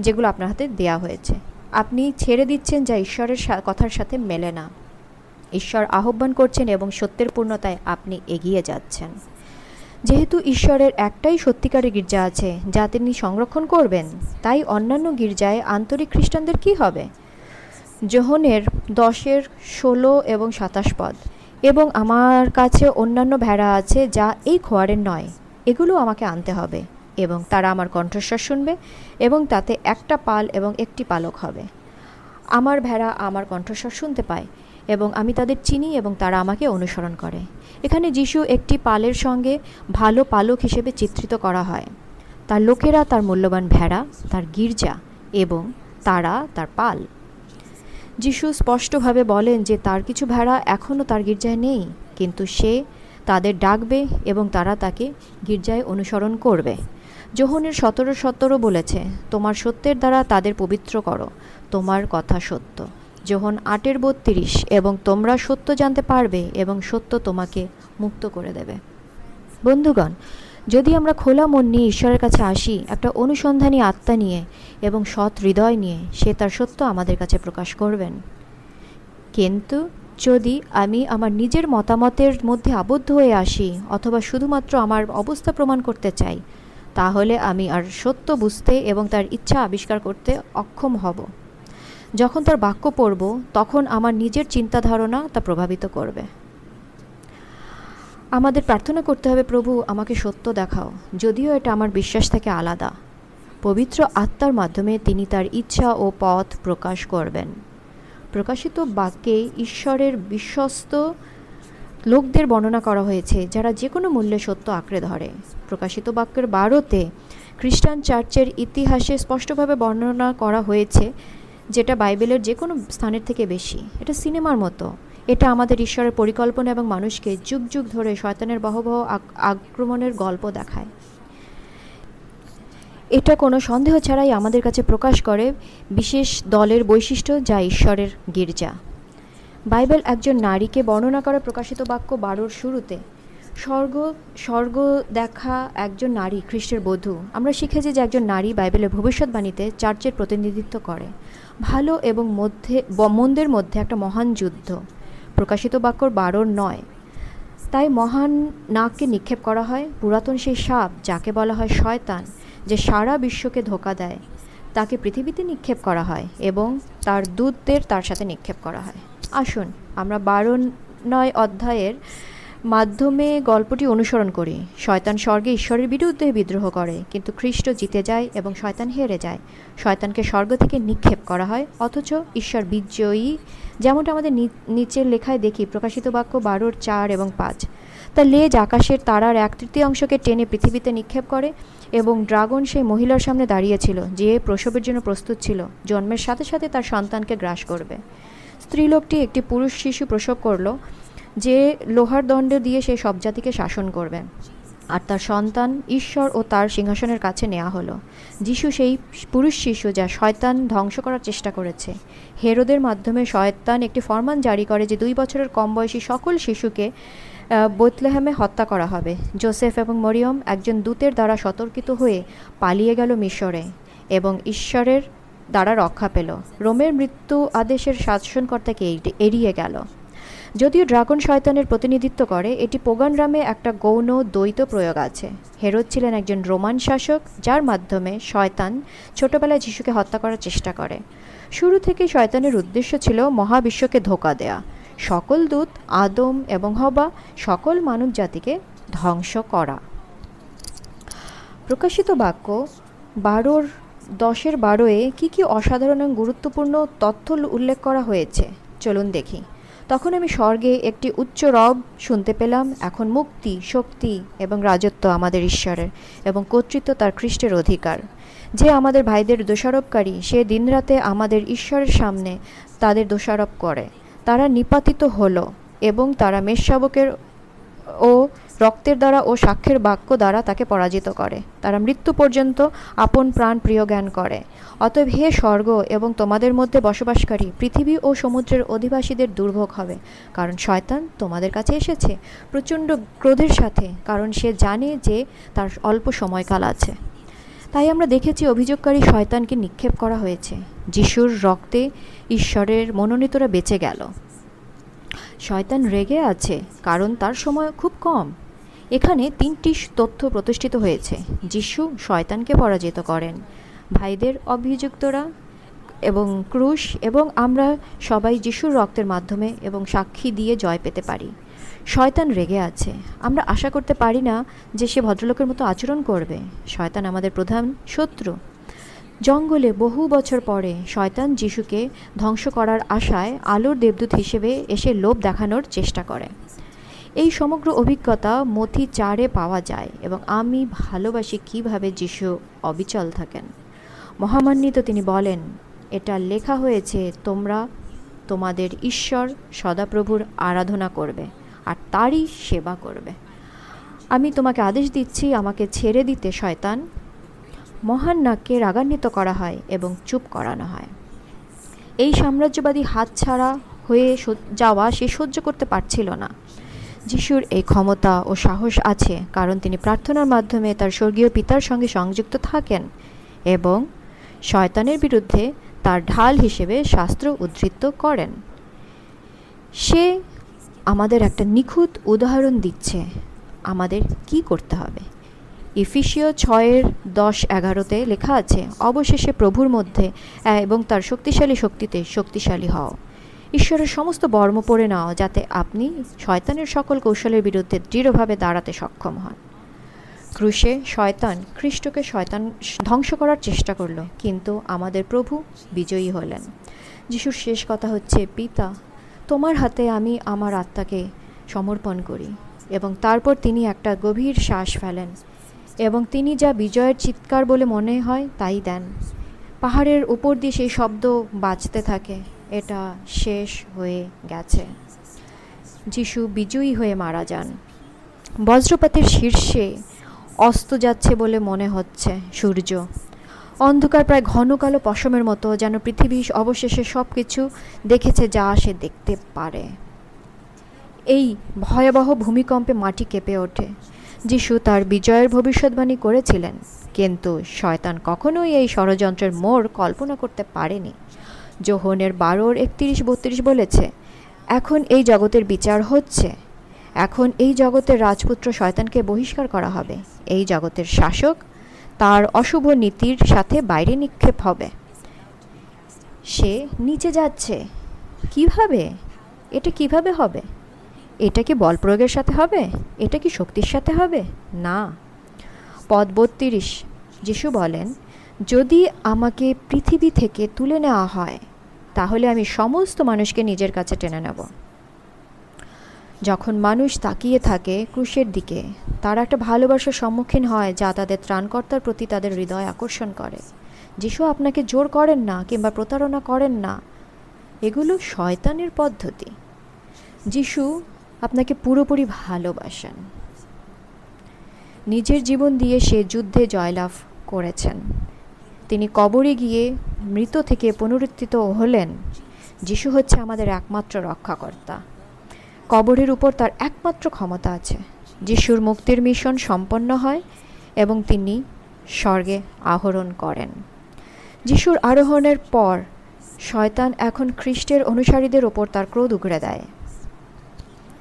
যেগুলো আপনার হাতে দেয়া হয়েছে। আপনি ছেড়ে দিচ্ছেন যা ঈশ্বরের কথার সাথে মেলে না। ঈশ্বর আহ্বান করছেন এবং সত্যের পূর্ণতায় আপনি এগিয়ে যাচ্ছেন। যেহেতু ঈশ্বরের একটাই সত্যিকারের গির্জা আছে, যা তিনি সংরক্ষণ করবেন, তাই অন্যান্য গির্জায় আন্তরিক খ্রিস্টানদের কি হবে? জোহনের দশের ষোলো এবং সাতাশ পদ। এবং আমার কাছে অন্যান্য ভেড়া আছে যা এই খোয়ারের নয়। এগুলো আমাকে আনতে হবে এবং তারা আমার কণ্ঠস্বর শুনবে এবং তাতে একটা পাল এবং একটি পালক হবে। আমার ভেড়া আমার কণ্ঠস্বর শুনতে পায় এবং আমি তাদের চিনি এবং তারা আমাকে অনুসরণ করে। এখানে যিশু একটি পালের সঙ্গে ভালো পালক হিসেবে চিত্রিত করা হয়। তার লোকেরা তার মূল্যবান ভেড়া, তার গির্জা এবং তারা তার পাল। যিশু স্পষ্টভাবে বলেন যে তার কিছু ভেড়া এখনও তার গির্জায় নেই, কিন্তু সে তাদের ডাকবে এবং তারা তাকে গির্জায় অনুসরণ করবে। যোহনের সতেরো সতেরো বলেছে, তোমার সত্যের দ্বারা তাদের পবিত্র করো, তোমার কথা সত্য। যোহন আটের বত্রিশ, এবং তোমরা সত্য জানতে পারবে এবং সত্য তোমাকে মুক্ত করে দেবে। বন্ধুগণ যদি আমরা খোলা মন নিয়ে ঈশ্বরের কাছে আসি, একটা অনুসন্ধানী আত্মা নিয়ে এবং সৎ হৃদয় নিয়ে, সে তার সত্য আমাদের কাছে প্রকাশ করবেন। কিন্তু যদি আমি আমার নিজের মতামতের মধ্যে আবদ্ধ হয়ে আসি অথবা শুধুমাত্র আমার অবস্থা প্রমাণ করতে চাই, তাহলে আমি আর সত্য বুঝতে এবং তার ইচ্ছা আবিষ্কার করতে অক্ষম হব। যখন তার বাক্য পড়ব, তখন আমার নিজের চিন্তা ধারণা তা প্রভাবিত করবে। আমাদের প্রার্থনা করতে হবে, প্রভু, আমাকে সত্য দেখাও। যদিও এটা আমার বিশ্বাস থেকে আলাদা। পবিত্র আত্মার মাধ্যমে তিনি তার ইচ্ছা ও পথ প্রকাশ করবেন। প্রকাশিত বাক্যে ঈশ্বরের বিশ্বস্ত লোকদের বর্ণনা করা হয়েছে, যারা যে কোনো মূল্যে সত্য আঁকড়ে ধরে। প্রকাশিত বাক্যের বারোতে খ্রিস্টান চার্চের ইতিহাসে স্পষ্টভাবে বর্ণনা করা হয়েছে, যেটা বাইবেলের যে কোনো স্থানের থেকে বেশি। এটা সিনেমার মতো। এটা আমাদের ঈশ্বরের পরিকল্পনা এবং মানুষকে যুগ যুগ ধরে শয়তানের বহবহ আক্রমণের গল্প দেখায়। এটা কোনো সন্দেহ ছাড়াই আমাদের কাছে প্রকাশ করে বিশেষ দলের বৈশিষ্ট্য যা ঈশ্বরের গির্জা। বাইবেল একজন নারীকে বর্ণনা করে প্রকাশিত বাক্য বারোর শুরুতে, স্বর্গ স্বর্গ দেখা একজন নারী খ্রিস্টের বধূ। আমরা শিখেছি যে একজন নারী বাইবেলের ভবিষ্যৎবাণীতে চার্চের প্রতিনিধিত্ব করে। ভালো এবং মধ্যে মন্দের মধ্যে একটা মহান যুদ্ধ। প্রকাশিত বাক্যর বারোর নয়। তাই মহান নাককে নিক্ষেপ করা হয়, পুরাতন সেই সাপ যাকে বলা হয় শয়তান, যে সারা বিশ্বকে ধোকা দেয়। তাকে পৃথিবীতে নিক্ষেপ করা হয় এবং তার দূতদের তার সাথে নিক্ষেপ করা হয়। আসুন, আমরা বারো নয় অধ্যায়ের মাধ্যমে গল্পটি অনুসরণ করি। শয়তান স্বর্গে ঈশ্বরের বিরুদ্ধে বিদ্রোহ করে, কিন্তু খ্রিস্ট জিতে যায় এবং শয়তান হেরে যায়। শয়তানকে স্বর্গ থেকে নিক্ষেপ করা হয়, অথচ ঈশ্বর বিজয়ী, যেমনটা আমাদের নিচের লেখায় দেখি, প্রকাশিত বাক্য বারোর চার এবং পাঁচ। তার লেজ আকাশের তারার এক তৃতীয়াংশকে টেনে পৃথিবীতে নিক্ষেপ করে এবং ড্রাগন সেই মহিলার সামনে দাঁড়িয়েছিল যে প্রসবের জন্য প্রস্তুত ছিল, জন্মের সাথে সাথে তার সন্তানকে গ্রাস করবে। স্ত্রীলোকটি একটি পুরুষ শিশু প্রসব করল যে লোহার দণ্ড দিয়ে সে সব জাতিকে শাসন করবে। আর তার সন্তান ঈশ্বর ও তার সিংহাসনের কাছে নেওয়া হলো। যিশু সেই পুরুষ শিশু যা শয়তান ধ্বংস করার চেষ্টা করেছে। হেরোদের মাধ্যমে শয়তান একটি ফরমান জারি করে যে দুই বছরের কম বয়সী সকল শিশুকে বৈতলেহেমে হত্যা করা হবে। জোসেফ এবং মরিয়ম একজন দূতের দ্বারা সতর্কিত হয়ে পালিয়ে গেল মিশরে এবং ঈশ্বরের দ্বারা রক্ষা পেল। রোমের মৃত্যু আদেশের শাসনকর্তাকে এড়ি- এড়িয়ে গেল। যদিও ড্রাগন শয়তানের প্রতিনিধিত্ব করে, এটি পোগানরামে একটা গৌণ দ্বৈত প্রয়োগ আছে। হেরোদ ছিলেন একজন রোমান শাসক, যার মাধ্যমে শয়তান ছোটবেলায় যিশুকে হত্যা করার চেষ্টা করে। শুরু থেকে শয়তানের উদ্দেশ্য ছিল মহাবিশ্বকে ধোকা দেয়া। সকল দূত, আদম এবং হবা, সকল মানব জাতিকে ধ্বংস করা। প্রকাশিত বাক্য, বারোর দশের বারোয়ে কী কী অসাধারণ গুরুত্বপূর্ণ তথ্য উল্লেখ করা হয়েছে? চলুন দেখি। তখন আমি স্বর্গে একটি উচ্চ রব শুনতে পেলাম, এখন মুক্তি, শক্তি এবং রাজত্ব আমাদের ঈশ্বরের এবং কর্তৃত্ব তার খ্রিস্টের অধিকার। যে আমাদের ভাইদের দোষারোপকারী, সে দিনরাতে আমাদের ঈশ্বরের সামনে তাদের দোষারোপ করে। তারা নিপাতিত হলো এবং তারা মেষশাবকের ও রক্তের দ্বারা ও সাক্ষ্যের বাক্য দ্বারা তাকে পরাজিত করে। তারা মৃত্যু পর্যন্ত আপন প্রাণ প্রিয় জ্ঞান করে। অতএব হে স্বর্গ এবং তোমাদের মধ্যে বসবাসকারী পৃথিবী ও সমুদ্রের অধিবাসীদের দুর্ভোগ হবে, কারণ শয়তান তোমাদের কাছে এসেছে প্রচণ্ড ক্রোধের সাথে, কারণ সে জানে যে তার অল্প সময়কাল আছে। তাই আমরা দেখেছি অভিযোগকারী শয়তানকে নিক্ষেপ করা হয়েছে। যিশুর রক্তে ঈশ্বরের মনোনীতরা বেঁচে গেল। শয়তান রেগে আছে, কারণ তার সময় খুব কম। এখানে তিনটি তথ্য প্রতিষ্ঠিত হয়েছে। যিশু শয়তানকে পরাজিত করেন। ভাইদের অভিযুক্তরা এবং ক্রুশ এবং আমরা সবাই যিশুর রক্তের মাধ্যমে এবং সাক্ষী দিয়ে জয় পেতে পারি। শয়তান রেগে আছে। আমরা আশা করতে পারি না যে সে ভদ্রলোকের মতো আচরণ করবে। শয়তান আমাদের প্রধান শত্রু। জঙ্গলে বহু বছর পরে শয়তান যিশুকে ধ্বংস করার আশায় আলোর দেবদূত হিসেবে এসে লোভ দেখানোর চেষ্টা করে। এই সমগ্র অভিজ্ঞতা মথি চারে পাওয়া যায় এবং আমি ভালোবাসি কীভাবে যিশু অবিচল থাকেন। মহামান্বিত তিনি বলেন, এটা লেখা হয়েছে, তোমরা, তোমাদের ঈশ্বর সদাপ্রভুর আরাধনা করবে, আর তারই সেবা করবে। আমি তোমাকে আদেশ দিচ্ছি, আমাকে ছেড়ে দিতে, শয়তান। মহান নাককে রাগান্বিত করা হয় এবং চুপ করানো হয়। এই সাম্রাজ্যবাদী হাতছাড়া হয়ে যাওয়া সে সহ্য করতে পারছিল না। যিশুর এই ক্ষমতা ও সাহস আছে, কারণ তিনি প্রার্থনার মাধ্যমে তার স্বর্গীয় পিতার সঙ্গে সংযুক্ত থাকেন এবং শয়তানের বিরুদ্ধে তার ঢাল হিসেবে শাস্ত্র উদ্ধৃত করেন। সে আমাদের একটা নিখুঁত উদাহরণ দিচ্ছে। আমাদের কি করতে হবে? ইফিসীয় ছয়ের দশ এগারোতে লেখা আছে, অবশেষে প্রভুর মধ্যে এবং তার শক্তিশালী শক্তিতে শক্তিশালী হও। ঈশ্বরের সমস্ত বর্ম পড়ে নাও, যাতে আপনি শয়তানের সকল কৌশলের বিরুদ্ধে দৃঢ়ভাবে দাঁড়াতে সক্ষম হন। ক্রুশে শয়তান খ্রিস্টকে শয়তান ধ্বংস করার চেষ্টা করল, কিন্তু আমাদের প্রভু বিজয়ী হলেন। যিশুর শেষ কথা হচ্ছে, পিতা, তোমার হাতে আমি আমার আত্মাকে সমর্পণ করি। এবং তারপর তিনি একটা গভীর শ্বাস ফেলেন, এবং তিনি যা বিজয়ের চিৎকার বলে মনে হয়, তাই দেন। পাহাড়ের উপর দিয়ে সেই শব্দ বাজতে থাকে, এটা শেষ হয়ে গেছে। যিশু বিজয়ী হয়ে মারা যান। বজ্রপাতের শীর্ষে অস্ত যাচ্ছে বলে মনে হচ্ছে সূর্য। অন্ধকার প্রায় ঘন কালো পশমের মতো যেন পৃথিবী অবশেষে সব কিছু দেখেছে যা সে দেখতে পারে। এই ভয়াবহ ভূমিকম্পে মাটি কেঁপে ওঠে। যিশু তার বিজয়ের ভবিষ্যৎবাণী করেছিলেন, কিন্তু শয়তান কখনোই এই ষড়যন্ত্রের মোড় কল্পনা করতে পারেনি। যোহনের বারোর একত্রিশ বত্রিশ বলেছে, এখন এই জগতের বিচার হচ্ছে এখন এই জগতের রাজপুত্র শয়তানকে বহিষ্কার করা হবে। এই জগতের শাসক তার অশুভ নীতির সাথে বাইরে নিক্ষেপ হবে। সে নিচে যাচ্ছে। কীভাবে? এটা কীভাবে হবে? এটা কি বল প্রয়োগের সাথে হবে? এটা কি শক্তির সাথে হবে? না। পদ বত্রিশ, যিশু বলেন, যদি আমাকে পৃথিবী থেকে তুলে নেওয়া হয়, তাহলে আমি সমস্ত মানুষকে নিজের কাছে টেনে নেব। যখন মানুষ তাকিয়ে থাকে ক্রুশের দিকে, তারা একটা ভালোবাসার সম্মুখীন হয় যা তাদের ত্রাণকর্তার প্রতি তাদের হৃদয় আকর্ষণ করে। যিশু আপনাকে জোর করেন না কিংবা প্রতারণা করেন না। এগুলো শয়তানের পদ্ধতি। যিশু আপনাকে পুরোপুরি ভালোবাসেন। নিজের জীবন দিয়ে সে যুদ্ধে জয়লাভ করেছেন। তিনি কবরে গিয়ে মৃত থেকে পুনরুত্থিত হলেন। যিশু হচ্ছে আমাদের একমাত্র রক্ষাকর্তা। কবরের উপর তার একমাত্র ক্ষমতা আছে, যিশুর মুক্তির মিশন সম্পন্ন হয় এবং তিনি স্বর্গে আহরণ করেন। যিশুর আরোহণের পর শয়তান এখন খ্রিস্টের অনুসারীদের ওপর তার ক্রোধ উগড়ে দেয়।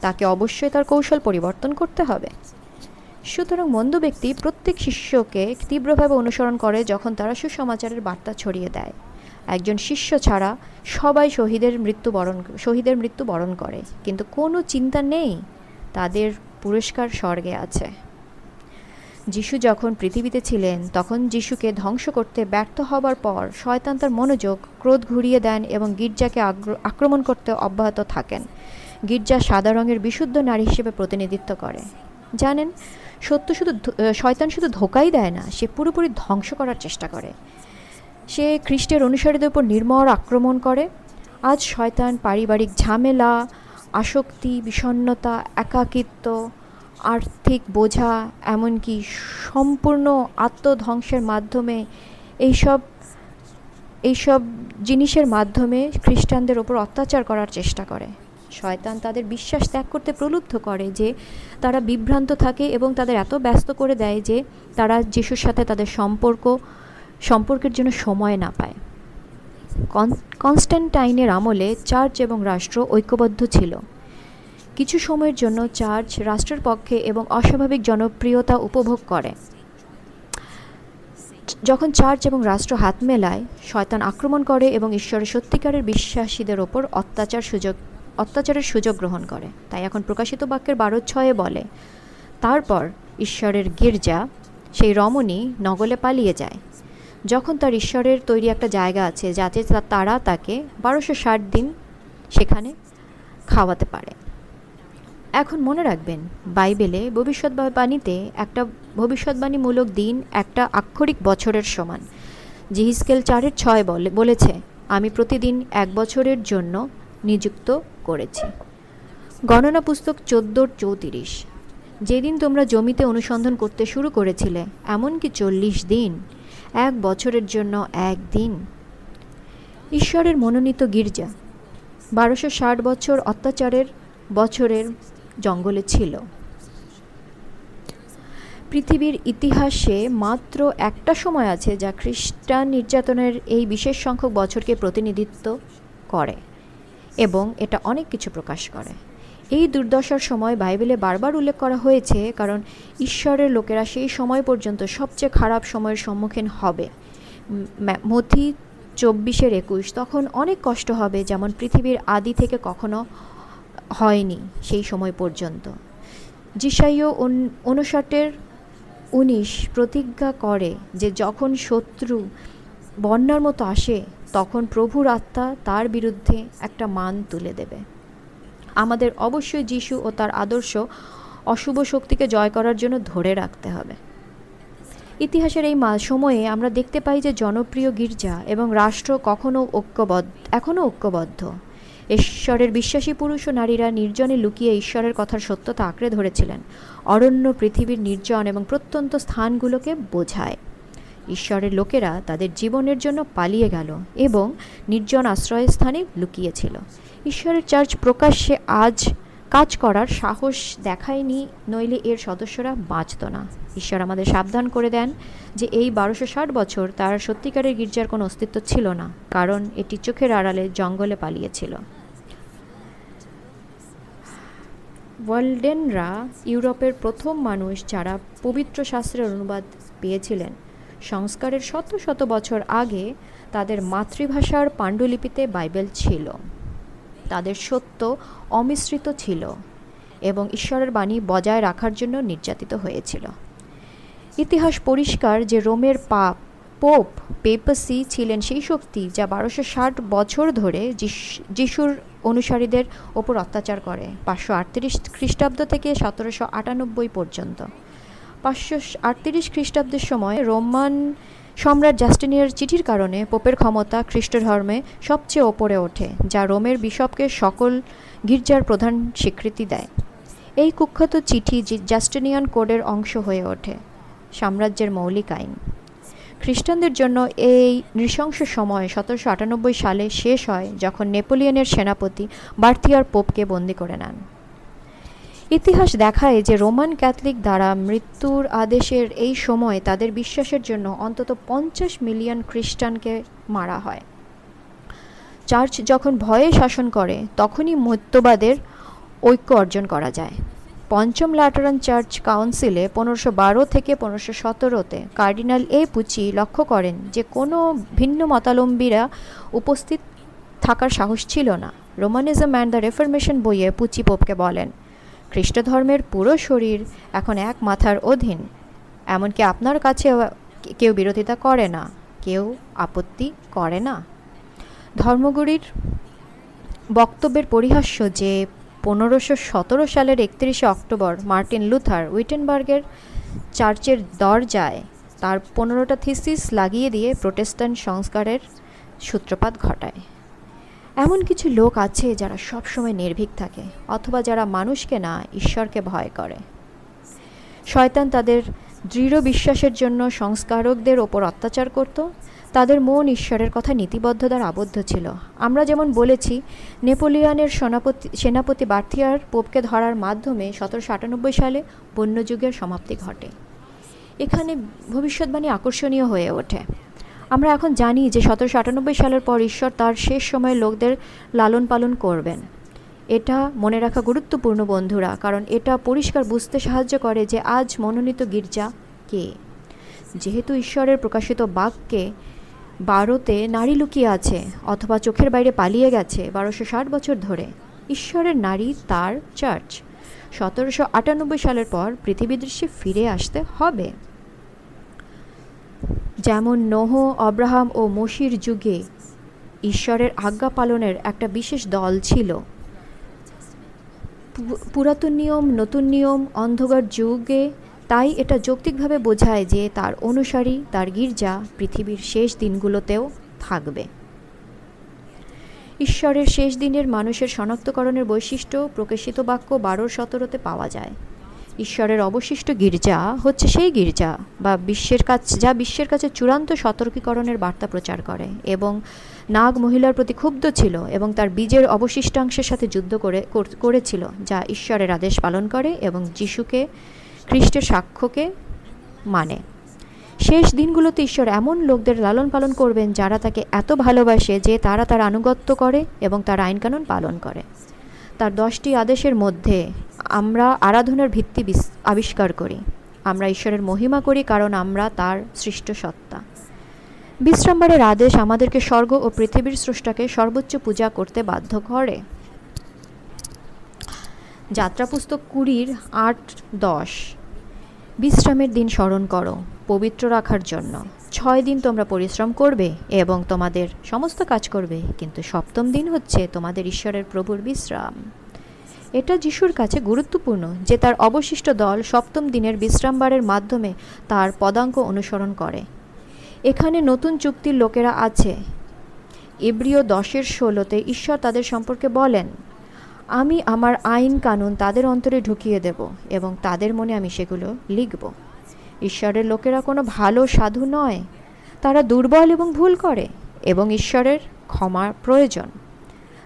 তাকে অবশ্যই তার কৌশল পরিবর্তন করতে হবে। সুতরাং মন্দ ব্যক্তি প্রত্যেক শিষ্যকে তীব্রভাবে অনুসরণ করে যখন তারা সুসমাচারের বার্তা ছড়িয়ে দেয়। একজন শিষ্য ছাড়া সবাই শহীদের মৃত্যু বরণ শহীদের মৃত্যু বরণ করে। কিন্তু কোনো চিন্তা নেই, তাদের পুরস্কার স্বর্গে আছে। যিশু যখন পৃথিবীতে ছিলেন, তখন যিশুকে ধ্বংস করতে ব্যর্থ হবার পর শয়তান তার মনোযোগ, ক্রোধ ঘুরিয়ে দেন এবং গির্জাকে আক্রমণ করতে অব্যাহত থাকেন। গির্জা সাদা রঙের বিশুদ্ধ নারী হিসেবে প্রতিনিধিত্ব করে। জানেন, সত্য শুধু শয়তান শুধু ধোকাই দেয় না, সে পুরোপুরি ধ্বংস করার চেষ্টা করে। সে খ্রিস্টের অনুসারীদের উপর নির্মর আক্রমণ করে। আজ শয়তান, পারিবারিক ঝামেলা, আসক্তি, বিষণ্ণতা, একাকিত্ব, আর্থিক বোঝা, এমনকি সম্পূর্ণ আত্মধ্বংসের মাধ্যমে এইসব এইসব জিনিসের মাধ্যমে খ্রিস্টানদের ওপর অত্যাচার করার চেষ্টা করে। শয়তান তাদের বিশ্বাস ত্যাগ করতে প্রলুব্ধ করে যে তারা বিভ্রান্ত থাকে এবং তাদের এত ব্যস্ত করে দেয় যে তারা যিশুর সাথে তাদের সম্পর্ক সম্পর্কের জন্য সময় না পায়। কনস্ট্যান্টাইনের আমলে চার্চ এবং রাষ্ট্র ঐক্যবদ্ধ ছিল। কিছু সময়ের জন্য চার্চ রাষ্ট্রের পক্ষে এবং অস্বাভাবিক জনপ্রিয়তা উপভোগ করে। যখন চার্চ এবং রাষ্ট্র হাত মেলায়, শয়তান আক্রমণ করে এবং ঈশ্বরের সত্যিকারের বিশ্বাসীদের ওপর অত্যাচার সুযোগ, অত্যাচারের সুযোগ গ্রহণ করে। তাই এখন প্রকাশিত বাক্যের বারো ছয়ে বলে, তারপর ঈশ্বরের গির্জা, সেই রমণী নগলে পালিয়ে যায়। যখন তার ঈশ্বরের তৈরি একটা জায়গা আছে যাতে তারা তাকে বারোশো ষাট দিন সেখানে খাওয়াতে পারে। এখন মনে রাখবেন, বাইবেলে ভবিষ্যৎবাণীতে একটা ভবিষ্যৎবাণীমূলক দিন একটা আক্ষরিক বছরের সমান। জিহিসকেল চারের ছয় বলে বলেছে, আমি প্রতিদিন এক বছরের জন্য নিযুক্ত করেছি। গণনা পুস্তক চোদ্দোর চৌত্রিশ, যেদিন তোমরা জমিতে অনুসন্ধান করতে শুরু করেছিলে, এমনকি চল্লিশ দিন এক বছরের জন্য এক দিন। ঈশ্বরের মনোনীত গির্জা। বারোশো ষাট বছর অত্যাচারের বছরের জঙ্গলে ছিল। পৃথিবীর ইতিহাসে মাত্র একটা সময় আছে যা খ্রিস্টান নির্যাতনের এই বিশেষ সংখ্যক বছরকে প্রতিনিধিত্ব করে এবং এটা অনেক কিছু প্রকাশ করে। এই দুর্দশার সময় বাইবেলে বারবার উল্লেখ করা হয়েছে, কারণ ঈশ্বরের লোকেরা সেই সময় পর্যন্ত সবচেয়ে খারাপ সময়ের সম্মুখীন হবে। মথি চব্বিশের একুশ, তখন অনেক কষ্ট হবে যেমন পৃথিবীর আদি থেকে কখনো হয়নি সেই সময় পর্যন্ত। জিসাইও উনষাটের উনিশ প্রতিজ্ঞা করে যে যখন শত্রু বন্যার মতো আসে, তখন প্রভুর আত্মা তার বিরুদ্ধে একটা মান তুলে দেবে। আমাদের অবশ্যই যিশু ও তার আদর্শ অশুভ শক্তিকে জয় করার জন্য ধরে রাখতে হবে। ইতিহাসের এই সময়ে আমরা দেখতে পাই যে জনপ্রিয় গির্জা এবং রাষ্ট্র কখনও ঐক্যবদ্ধ এখনও ঐক্যবদ্ধ। ঈশ্বরের বিশ্বাসী পুরুষ ও নারীরা নির্জনে লুকিয়ে ঈশ্বরের কথার সত্যতা আঁকড়ে ধরেছিলেন। অরণ্য পৃথিবীর নির্জন এবং প্রত্যন্ত স্থানগুলোকে বোঝায়। ঈশ্বরের লোকেরা তাদের জীবনের জন্য পালিয়ে গেল এবং নির্জন আশ্রয়স্থানে লুকিয়েছিল ঈশ্বরের চার্চ প্রকাশ্যে আজ কাজ করার সাহস দেখায়নি, নইলে এর সদস্যরা বাঁচত না। ঈশ্বর আমাদের সাবধান করে দেন যে এই বারোশো ষাট বছর তার সত্যিকারের গির্জার কোনো অস্তিত্ব ছিল না, কারণ এটি চোখের আড়ালে জঙ্গলে পালিয়েছিল। ওয়ার্ল্ডেনরা ইউরোপের প্রথম মানুষ যারা পবিত্র শাস্ত্রের অনুবাদ পেয়েছিলেন। সংস্কারের শত শত বছর আগে তাদের মাতৃভাষার পাণ্ডুলিপিতে বাইবেল ছিল। তাদের সত্য অমিশ্রিত ছিল এবং ঈশ্বরের বাণী বজায় রাখার জন্য নির্যাতিত হয়েছিল। ইতিহাস পরিষ্কার যে রোমের পাপ, পোপ পেপাসি ছিলেন সেই শক্তি যা বারোশো ষাট বছর ধরে যিশ- যিশুর অনুসারীদের ওপর অত্যাচার করে, পাঁচশো আটত্রিশ খ্রিস্টাব্দ থেকে সতেরোশো আটানব্বই পর্যন্ত। পাঁচশো আটত্রিশ খ্রিস্টাব্দের সময় রোমান সম্রাট জাস্টিনিয়ার চিঠির কারণে পোপের ক্ষমতা খ্রিস্ট ধর্মে সবচেয়ে ওপরে ওঠে, যা রোমের বিশপকে সকল গির্জার প্রধান স্বীকৃতি দেয়। এই কুখ্যাত চিঠি জাস্টিনিয়ান কোডের অংশ হয়ে ওঠে, সাম্রাজ্যের মৌলিক আইন। খ্রিস্টানদের জন্য এই নৃশংস সময় সতেরোশো আটানব্বই সালে শেষ হয়, যখন নেপোলিয়নের সেনাপতি বার্থিয়ার পোপকে বন্দি করে নেন। ইতিহাস দেখায় যে রোমান ক্যাথলিক দ্বারা মৃত্যুর আদেশের এই সময় তাদের বিশ্বাসের জন্য অন্তত পঞ্চাশ মিলিয়ন খ্রিস্টানকে মারা হয়। চার্চ যখন ভয়ে শাসন করে, তখনই মত্যবাদের ঐক্য অর্জন করা যায়। পঞ্চম ল্যাটারান চার্চ কাউন্সিলে পনেরোশো বারো থেকে পনেরোশো সতেরোতে কার্ডিনাল এ পুচি লক্ষ্য করেন যে কোনো ভিন্ন মতালম্বীরা উপস্থিত থাকার সাহস ছিল না। রোমানিজম অ্যান্ড দ্য রেফরমেশন বইয়ে পুচি পোপকে বলেন খ্রিস্ট ধর্মের পুরো শরীর এখন এক মাথার অধীন। এমনকি আপনার কাছে কেউ বিরোধিতা করে না, কেউ আপত্তি করে না। ধর্মগুরির বক্তব্যের পরিহাস্য যে, পনেরোশো সতেরো সালের একত্রিশে অক্টোবর মার্টিন লুথার উইটেনবার্গের চার্চের দরজায় তার পনেরোটা থিসিস লাগিয়ে দিয়ে প্রোটেস্ট্যান্ট সংস্কারের সূত্রপাত ঘটায়। এমন কিছু লোক আছে যারা সবসময় নির্ভীক থাকে, অথবা যারা মানুষকে না, ঈশ্বরকে ভয় করে। শয়তান তাদের দৃঢ় বিশ্বাসের জন্য সংস্কারকদের ওপর অত্যাচার করত। তাদের মন ঈশ্বরের কথা নীতিবদ্ধতার আবদ্ধ ছিল। আমরা যেমন বলেছি, নেপোলিয়নের সেনাপতি সেনাপতি বার্থিয়ার পোপকে ধরার মাধ্যমে সতেরোশো আটানব্বই সালে বন্যযুগের সমাপ্তি ঘটে। এখানে ভবিষ্যৎবাণী আকর্ষণীয় হয়ে ওঠে। আমরা এখন জানি যে সতেরোশো আটানব্বই সালের পর ঈশ্বর তার শেষ সময়ে লোকদের লালন পালন করবেন। এটা মনে রাখা গুরুত্বপূর্ণ, বন্ধুরা, কারণ এটা পরিষ্কার বুঝতে সাহায্য করে যে আজ মনোনীত গির্জা কে। যেহেতু ঈশ্বরের প্রকাশিত বাক্যে বারোতে নারী লুকিয়ে আছে অথবা চোখের বাইরে পালিয়ে গেছে বারোশো ষাট বছর ধরে, ঈশ্বরের নারী তার চার্চ। সতেরোশো আটানব্বই সালের পর পৃথিবী দৃশ্যে ফিরে আসতে হবে। যেমন নোহ, অব্রাহাম ও মসির যুগে ঈশ্বরের আজ্ঞা পালনের একটা বিশেষ দল ছিল। পুরাতন নিয়ম, নতুন নিয়ম, অন্ধকার যুগে তাই এটা যৌক্তিকভাবে বোঝায় যে তার অনুসারী, তার গির্জা পৃথিবীর শেষ দিনগুলোতেও থাকবে। ঈশ্বরের শেষ দিনের মানুষের শনাক্তকরণের বৈশিষ্ট্য প্রকাশিত বাক্য বারো সতেরোতে পাওয়া যায়। ঈশ্বরের অবশিষ্ট গির্জা হচ্ছে সেই গির্জা বা বিশ্বের কাছে, যা বিশ্বের কাছে চূড়ান্ত সতর্কীকরণের বার্তা প্রচার করে এবং নাগ মহিলার প্রতি ক্ষুব্ধ ছিল এবং তার বীজের অবশিষ্টাংশের সাথে যুদ্ধ করে করেছিল, যা ঈশ্বরের আদেশ পালন করে এবং যিশুকে, খ্রিস্টের সাক্ষ্যকে মানে। শেষ দিনগুলোতে ঈশ্বর এমন লোকদের লালন পালন করবেন যারা তাকে এত ভালোবাসে যে তারা তার আনুগত্য করে এবং তার আইনকানুন পালন করে। তার দশটি আদেশের মধ্যে আমরা আরাধনার ভিত্তি আবিষ্কার করি। আমরা ঈশ্বরের মহিমা করি কারণ আমরা তার সৃষ্ট সত্তা। বিশ্রামবারের আদেশ আমাদেরকে স্বর্গ ও পৃথিবীর স্রষ্টাকে সর্বোচ্চ পূজা করতে বাধ্য করে। যাত্রা পুস্তক কুড়ির আট দশ। বিশ্রামের দিন স্মরণ করো, পবিত্র রাখার জন্য। ছয় দিন তোমরা পরিশ্রম করবে এবং তোমাদের সমস্ত কাজ করবে, কিন্তু সপ্তম দিন হচ্ছে তোমাদের ঈশ্বরের প্রভুর বিশ্রাম। এটা যিশুর কাছে গুরুত্বপূর্ণ যে তার অবশিষ্ট দল সপ্তম দিনের বিশ্রামবারের মাধ্যমে তার পদাঙ্ক অনুসরণ করে। এখানে নতুন চুক্তির লোকেরা আছে। ইব্রিয় দশের ষোলোতে ঈশ্বর তাদের সম্পর্কে বলেন, আমি আমার আইন কানুন তাদের অন্তরে ঢুকিয়ে দেব এবং তাদের মনে আমি সেগুলো লিখব। ঈশ্বরের লোকেরা কোনো ভালো সাধু নয়। তারা দুর্বল এবং ভুল করে এবং ঈশ্বরের ক্ষমার প্রয়োজন।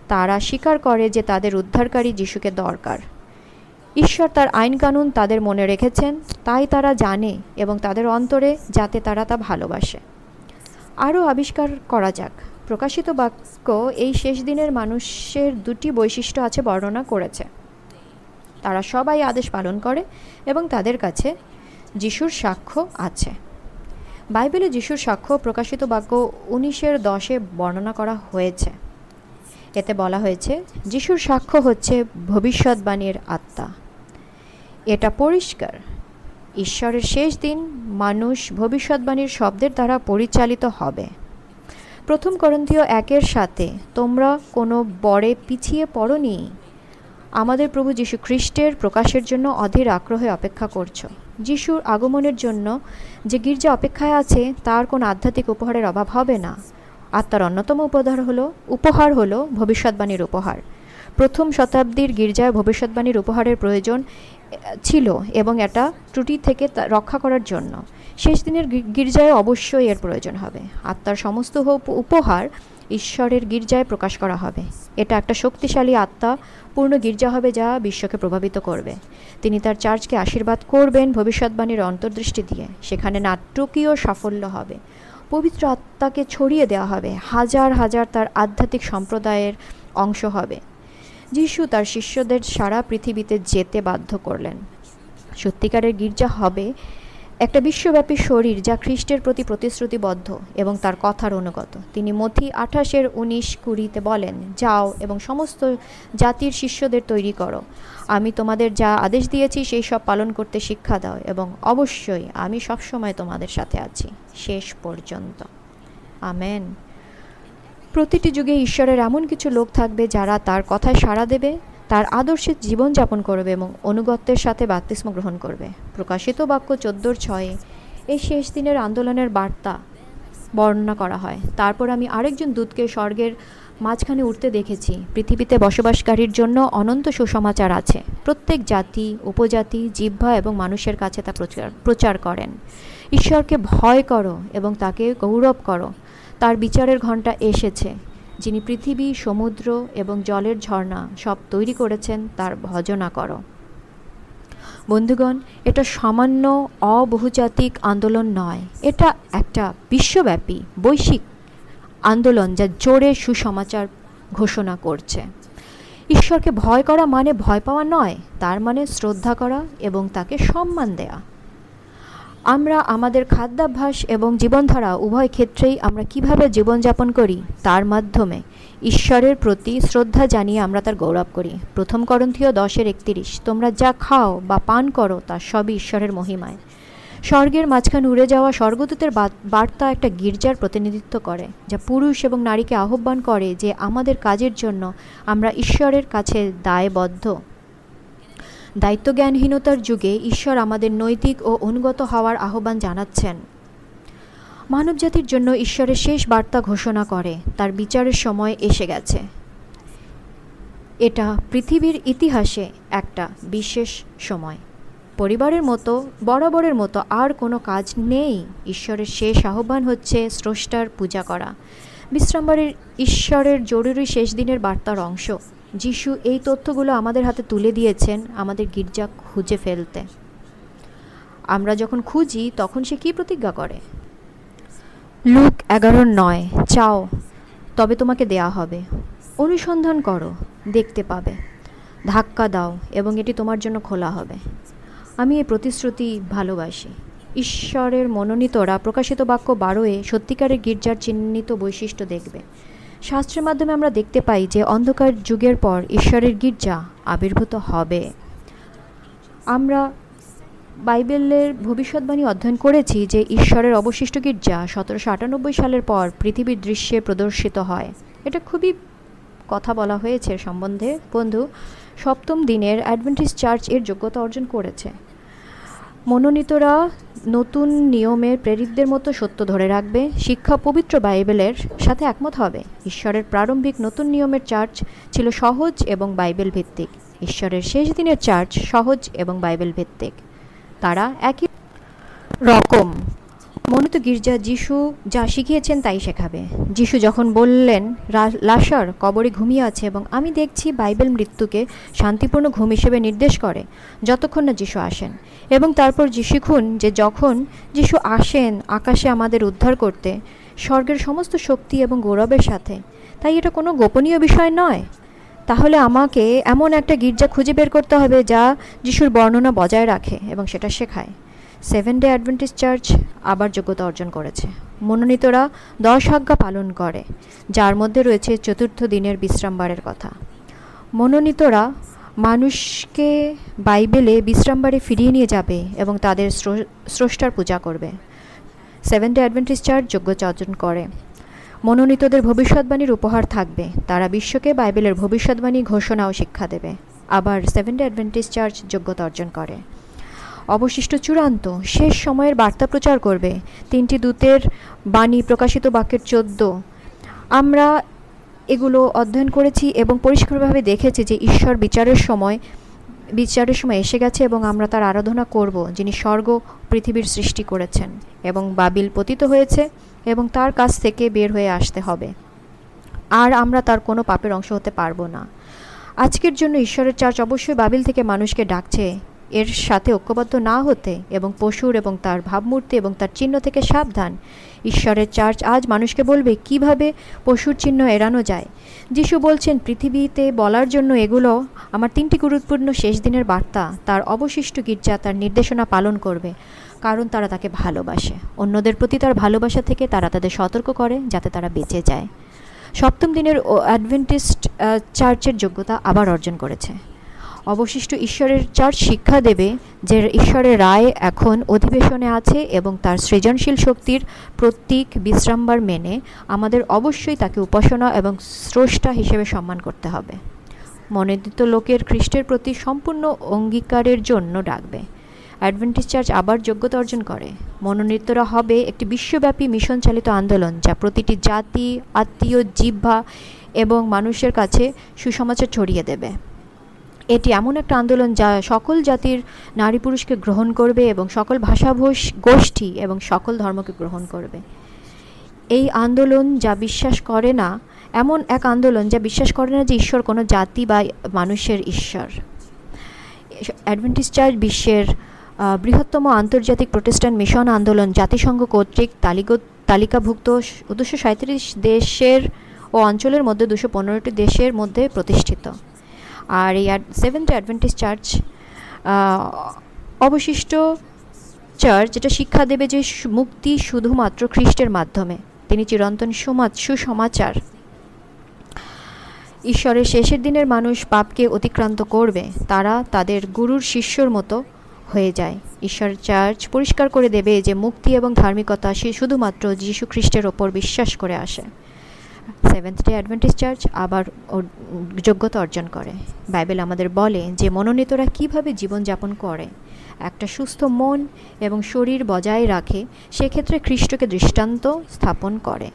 তারা স্বীকার করে যে তাদের উদ্ধারকারী যিশুকে দরকার। ঈশ্বর তার আইন কানুন তাদের মনে রেখেছেন, তাই তারা জানে এবং তাদের অন্তরে যাতে তারা তা ভালোবাসে। আরও আবিষ্কার করা যাক। প্রকাশিত বাক্য, এই শেষ দিনের মানুষের দুটি বৈশিষ্ট্য আছে বর্ণনা করেছে। তারা সবাই আদেশ পালন করে এবং তাদের কাছে যিশুর সাক্ষ্য আছে। বাইবেলে যিশুর সাক্ষ্য প্রকাশিত বাক্য উনিশের দশে বর্ণনা করা হয়েছে। এতে বলা হয়েছে, যিশুর সাক্ষ্য হচ্ছে ভবিষ্যৎবাণীর আত্মা। এটা পরিষ্কার। ঈশ্বরের শেষ দিন মানুষ ভবিষ্যৎবাণীর শব্দের দ্বারা পরিচালিত হবে। প্রথম করন্থীয় একের সাথে, তোমরা কোনো বরে পিছিয়ে পড়নি? আমাদের প্রভু যীশু খ্রিস্টের প্রকাশের জন্য অধীর আগ্রহে অপেক্ষা করছ। যিশুর আগমনের জন্য যে গির্জা অপেক্ষায় আছে, তার কোনো আধ্যাত্মিক উপহারের অভাব হবে না। আত্মার অন্যতম উপহার হলো উপহার হলো ভবিষ্যৎবাণীর উপহার। প্রথম শতাব্দীর গির্জায় ভবিষ্যৎবাণীর উপহারের প্রয়োজন ছিল এবং এটা ত্রুটি থেকে রক্ষা করার জন্য। শেষ দিনের গির্জায় অবশ্যই এর প্রয়োজন হবে। আত্মার সমস্ত উপহার ঈশ্বরের গির্জায় প্রকাশ করা হবে। এটা একটা শক্তিশালী আত্মা, পূর্ণ গির্জা হবে যা বিশ্বকে প্রভাবিত করবে। তিনি তার চার্চকে আশীর্বাদ করবেন ভবিষ্যৎবাণীর অন্তর্দৃষ্টি দিয়ে। সেখানে নাটকীয় সাফল্য হবে। পবিত্র আত্মাকে ছড়িয়ে দেওয়া হবে। হাজার হাজার তার আধ্যাত্মিক সম্প্রদায়ের অংশ হবে। যিশু তার শিষ্যদের সারা পৃথিবীতে যেতে বাধ্য করলেন। সত্যিকারের গির্জা হবে একটা বিশ্বব্যাপী শরীর যা খ্রিস্টের প্রতি প্রতিশ্রুতিবদ্ধ এবং তার কথার অনুগত। তিনি মথি আঠাশের উনিশ কুড়িতে বলেন, যাও এবং সমস্ত জাতির শিষ্যদের তৈরি করো। আমি তোমাদের যা আদেশ দিয়েছি সেই সব পালন করতে শিক্ষা দাও এবং অবশ্যই আমি সবসময় তোমাদের সাথে আছি। শেষ পর্যন্ত। আমেন। প্রতিটি যুগে ঈশ্বরের এমন কিছু লোক থাকবে যারা তার কথায় সাড়া দেবে তার আদর্শে জীবনযাপন করবে এবং অনুগত্যের সাথে বাত্তিস্ম গ্রহণ করবে। প্রকাশিত বাক্য চোদ্দোর ছয়ে, এই শেষ দিনের আন্দোলনের বার্তা বর্ণনা করা হয়। তারপর আমি আরেকজন দূতকে স্বর্গের মাঝখানে উঠতে দেখেছি। পৃথিবীতে বসবাসকারীর জন্য অনন্ত সুসমাচার আছে। প্রত্যেক জাতি, উপজাতি, জিহ্বা এবং মানুষের কাছে তা প্রচার প্রচার করেন। ঈশ্বরকে ভয় করো এবং তাকে গৌরব করো। তার বিচারের ঘণ্টা এসেছে। যিনি পৃথিবী, সমুদ্র এবং জলের ঝর্ণা সব তৈরি করেছেন, তার ভজনা করো। বন্ধুগণ, এটা সামান্য অবহুজাতিক আন্দোলন নয়। এটা একটা বিশ্বব্যাপী, বৈশ্বিক আন্দোলন যা জোরে সুসমাচার ঘোষণা করছে। ঈশ্বরকে ভয় করা মানে ভয় পাওয়া নয়, তার মানে শ্রদ্ধা করা এবং তাকে সম্মান দেয়া। আমরা আমাদের খাদ্যাভ্যাস এবং জীবনধারা উভয় ক্ষেত্রেই আমরা কীভাবে জীবনযাপন করি? তার মাধ্যমে ঈশ্বরের প্রতি শ্রদ্ধা জানিয়ে আমরা তার গৌরব করি। প্রথম করন্থীয় দশের একতিরিশ, তোমরা যা খাও বা পান করো তা সবই ঈশ্বরের মহিমায়। স্বর্গের মাঝখানে উড়ে যাওয়া স্বর্গদূতের বার্তা একটা গির্জার প্রতিনিধিত্ব করে, যা পুরুষ এবং নারীকে আহ্বান করে যে আমাদের কাজের জন্য আমরা ঈশ্বরের কাছে দায়বদ্ধ। দায়িত্বজ্ঞানহীনতার যুগে ঈশ্বর আমাদের নৈতিক ও অনুগত হওয়ার আহ্বান জানাচ্ছেন। মানবজাতির জন্য ঈশ্বরের শেষ বার্তা ঘোষণা করে, তার বিচারের সময় এসে গেছে। এটা পৃথিবীর ইতিহাসে একটা বিশেষ সময়। পরিবারের মতো, বরাবরের মতো আর কোনো কাজ নেই। ঈশ্বরের শেষ আহ্বান হচ্ছে স্রষ্টার পূজা করা। বিশ্রামবারের ঈশ্বরের জরুরি শেষ দিনের বার্তার অংশ। যিশু এই তথ্যগুলো আমাদের হাতে তুলে দিয়েছেন আমাদের গির্জা খুঁজে ফেলতে। আমরা যখন খুঁজি, তখন সে কী প্রতিজ্ঞা করে? লুক এগারো নয়, চাও, তবে তোমাকে দেয়া হবে। অনুসন্ধান করো, দেখতে পাবে। ধাক্কা দাও, এবং এটি তোমার জন্য খোলা হবে। আমি এই প্রতিশ্রুতি ভালোবাসি। ঈশ্বরের মনোনীতরা প্রকাশিত বাক্য বারোয়ে সত্যিকারের গির্জার চিহ্নিত বৈশিষ্ট্য দেখবে। শাস্ত্রের মাধ্যমে আমরা দেখতে পাই যে অন্ধকার যুগের পর ঈশ্বরের গির্জা আবির্ভূত হবে। আমরা বাইবেলের ভবিষ্যৎবাণী অধ্যয়ন করেছি যে ঈশ্বরের অবশিষ্ট গির্জা সতেরোশো আটানব্বই সালের পর পৃথিবীর দৃশ্যে প্রদর্শিত হয়। এটা খুবই কথা বলা হয়েছে সম্বন্ধে। বন্ধু, সপ্তম দিনের অ্যাডভেন্টিস চার্চের যোগ্যতা অর্জন করেছে। মনোনীতরা নতুন নিয়মের প্রেরিতদের মতো সত্য ধরে রাখবে, শিক্ষা পবিত্র বাইবেলের সাথে একমত হবে। ঈশ্বরের প্রারম্ভিক নতুন নিয়মের চার্চ ছিল সহজ এবং বাইবেল ভিত্তিক ঈশ্বরের শেষ দিনের চার্চ সহজ এবং বাইবেল ভিত্তিক তারা একই রকম। মনোনীত গির্জা যিশু যা শিখিয়েছেন তাই শেখাবে। যিশু যখন বললেন লাশার, কবরে ঘুমিয়ে আছে এবং আমি দেখছি বাইবেল মৃত্যুকে শান্তিপূর্ণ ঘুম হিসেবে নির্দেশ করে, যতক্ষণ না যিশু আসেন। এবং তারপর শিখুন যে যখন যিশু আসেন আকাশে আমাদের উদ্ধার করতে, স্বর্গের সমস্ত শক্তি এবং গৌরবের সাথে, তাই এটা কোনো গোপনীয় বিষয় নয়। তাহলে আমাকে এমন একটা গির্জা খুঁজে বের করতে হবে যা যিশুর বর্ণনা বজায় রাখে এবং সেটা শেখায়। সেভেন ডে অ্যাডভেন্টিস চার্চ আবার যোগ্যতা অর্জন করেছে। মনোনীতরা দশ আজ্ঞা পালন করে, যার মধ্যে রয়েছে চতুর্থ দিনের বিশ্রামবারের কথা। মনোনীতরা মানুষকে বাইবেলে বিশ্রামবারে ফিরিয়ে নিয়ে যাবে এবং তাদের স্রষ্টার পূজা করবে। সেভেন ডে অ্যাডভেন্টিস চার্চ যোগ্যতা অর্জন করে। মনোনীতদের ভবিষ্যৎবাণীর উপহার থাকবে। তারা বিশ্বকে বাইবেলের ভবিষ্যৎবাণী, ঘোষণা ও শিক্ষা দেবে। আবার সেভেন ডে অ্যাডভেন্টিস চার্চ যোগ্যতা অর্জন করে। অবশিষ্ট চূড়ান্ত, শেষ সময়ের বার্তা প্রচার করবে। তিনটি দূতের বাণী প্রকাশিত বাক্যের চোদ্দ। আমরা এগুলো অধ্যয়ন করেছি এবং পরিষ্কারভাবে দেখেছি যে ঈশ্বর বিচারের সময় বিচারের সময় এসে গেছে এবং আমরা তার আরাধনা করব, যিনি স্বর্গ পৃথিবীর সৃষ্টি করেছেন এবং বাবিল পতিত হয়েছে এবং তার কাছ থেকে বের হয়ে আসতে হবে। আর আমরা তার কোনো পাপের অংশ হতে পারব না। আজকের জন্য ঈশ্বরের চার্চ অবশ্যই বাবিল থেকে মানুষকে ডাকছে। এর সাথে ঐক্যবদ্ধ না হতে এবং পশুর এবং তার ভাবমূর্তি এবং তার চিহ্ন থেকে সাবধান। ঈশ্বরের চার্চ আজ মানুষকে বলবে, কীভাবে পশুর চিহ্ন এড়ানো যায়? যিশু বলছেন, পৃথিবীতে বলার জন্য এগুলো আমার তিনটি গুরুত্বপূর্ণ শেষ দিনের বার্তা। তার অবশিষ্ট গির্জা তার নির্দেশনা পালন করবে, কারণ তারা তাকে ভালোবাসে। অন্যদের প্রতি তার ভালোবাসা থেকে তারা তাদের সতর্ক করে, যাতে তারা বেঁচে যায়। সপ্তম দিনের অ্যাডভেন্টিস্ট চার্চের যোগ্যতা আবার অর্জন করেছে। অবশিষ্ট ঈশ্বরের চার্চ শিক্ষা দেবে, যে ঈশ্বরের রায় এখন অধিবেশনে আছে এবং তার সৃজনশীল শক্তির প্রতীক বিশ্রামবার মেনে আমাদের অবশ্যই তাকে উপাসনা এবং স্রষ্টা হিসেবে সম্মান করতে হবে। মনোনীত লোকের খ্রিস্টের প্রতি সম্পূর্ণ অঙ্গীকারের জন্য ডাকবে। অ্যাডভেন্টিস চার্চ আবার যোগ্যতা অর্জন করে। মনোনীতরা হবে একটি বিশ্বব্যাপী মিশন চালিত আন্দোলন, যা প্রতিটি জাতি, আত্মীয়, জিহ্বা এবং মানুষের কাছে সুসমাচার ছড়িয়ে দেবে। এটি এমন একটা আন্দোলন যা সকল জাতির নারী পুরুষকে গ্রহণ করবে এবং সকল ভাষাভোষ গোষ্ঠী এবং সকল ধর্মকে গ্রহণ করবে। এই আন্দোলন যা বিশ্বাস করে না, এমন এক আন্দোলন যা বিশ্বাস করে না যে ঈশ্বর কোনো জাতি বা মানুষের ঈশ্বর। অ্যাডভেন্টিস চার্চ বিশ্বের বৃহত্তম আন্তর্জাতিক প্রতিষ্ঠান মিশন আন্দোলন জাতিসংঘ কর্তৃক তালিক তালিকাভুক্ত দুশো সাঁত্রিশ দেশের ও অঞ্চলের মধ্যে দুশো পনেরোটি দেশের মধ্যে প্রতিষ্ঠিত। আর এই সেভেন্থ অ্যাডভেন্টিস চার্চ অবশিষ্ট চার্চ যেটা শিক্ষা দেবে যে মুক্তি শুধুমাত্র খ্রিস্টের মাধ্যমে। তিনি চিরন্তন সুসমাচার। ঈশ্বরের শেষের দিনের মানুষ পাপকে অতিক্রান্ত করবে, তারা তাদের গুরুর শিষ্যর মতো হয়ে যায়। ঈশ্বর চার্চ পরিষ্কার করে দেবে যে মুক্তি এবং ধার্মিকতা সে শুধুমাত্র যীশু খ্রিস্টের ওপর বিশ্বাস করে আসে। সেভেন্থ ডে অ্যাডভেন্টিস চার্চ আবার যোগ্যতা অর্জন করে। বাইবেল আমাদের বলে যে, মনোনীতরা কীভাবে জীবনযাপন করে? একটা সুস্থ মন এবং শরীর বজায় রাখে, সেক্ষেত্রে খ্রিস্টকে দৃষ্টান্ত স্থাপন করে।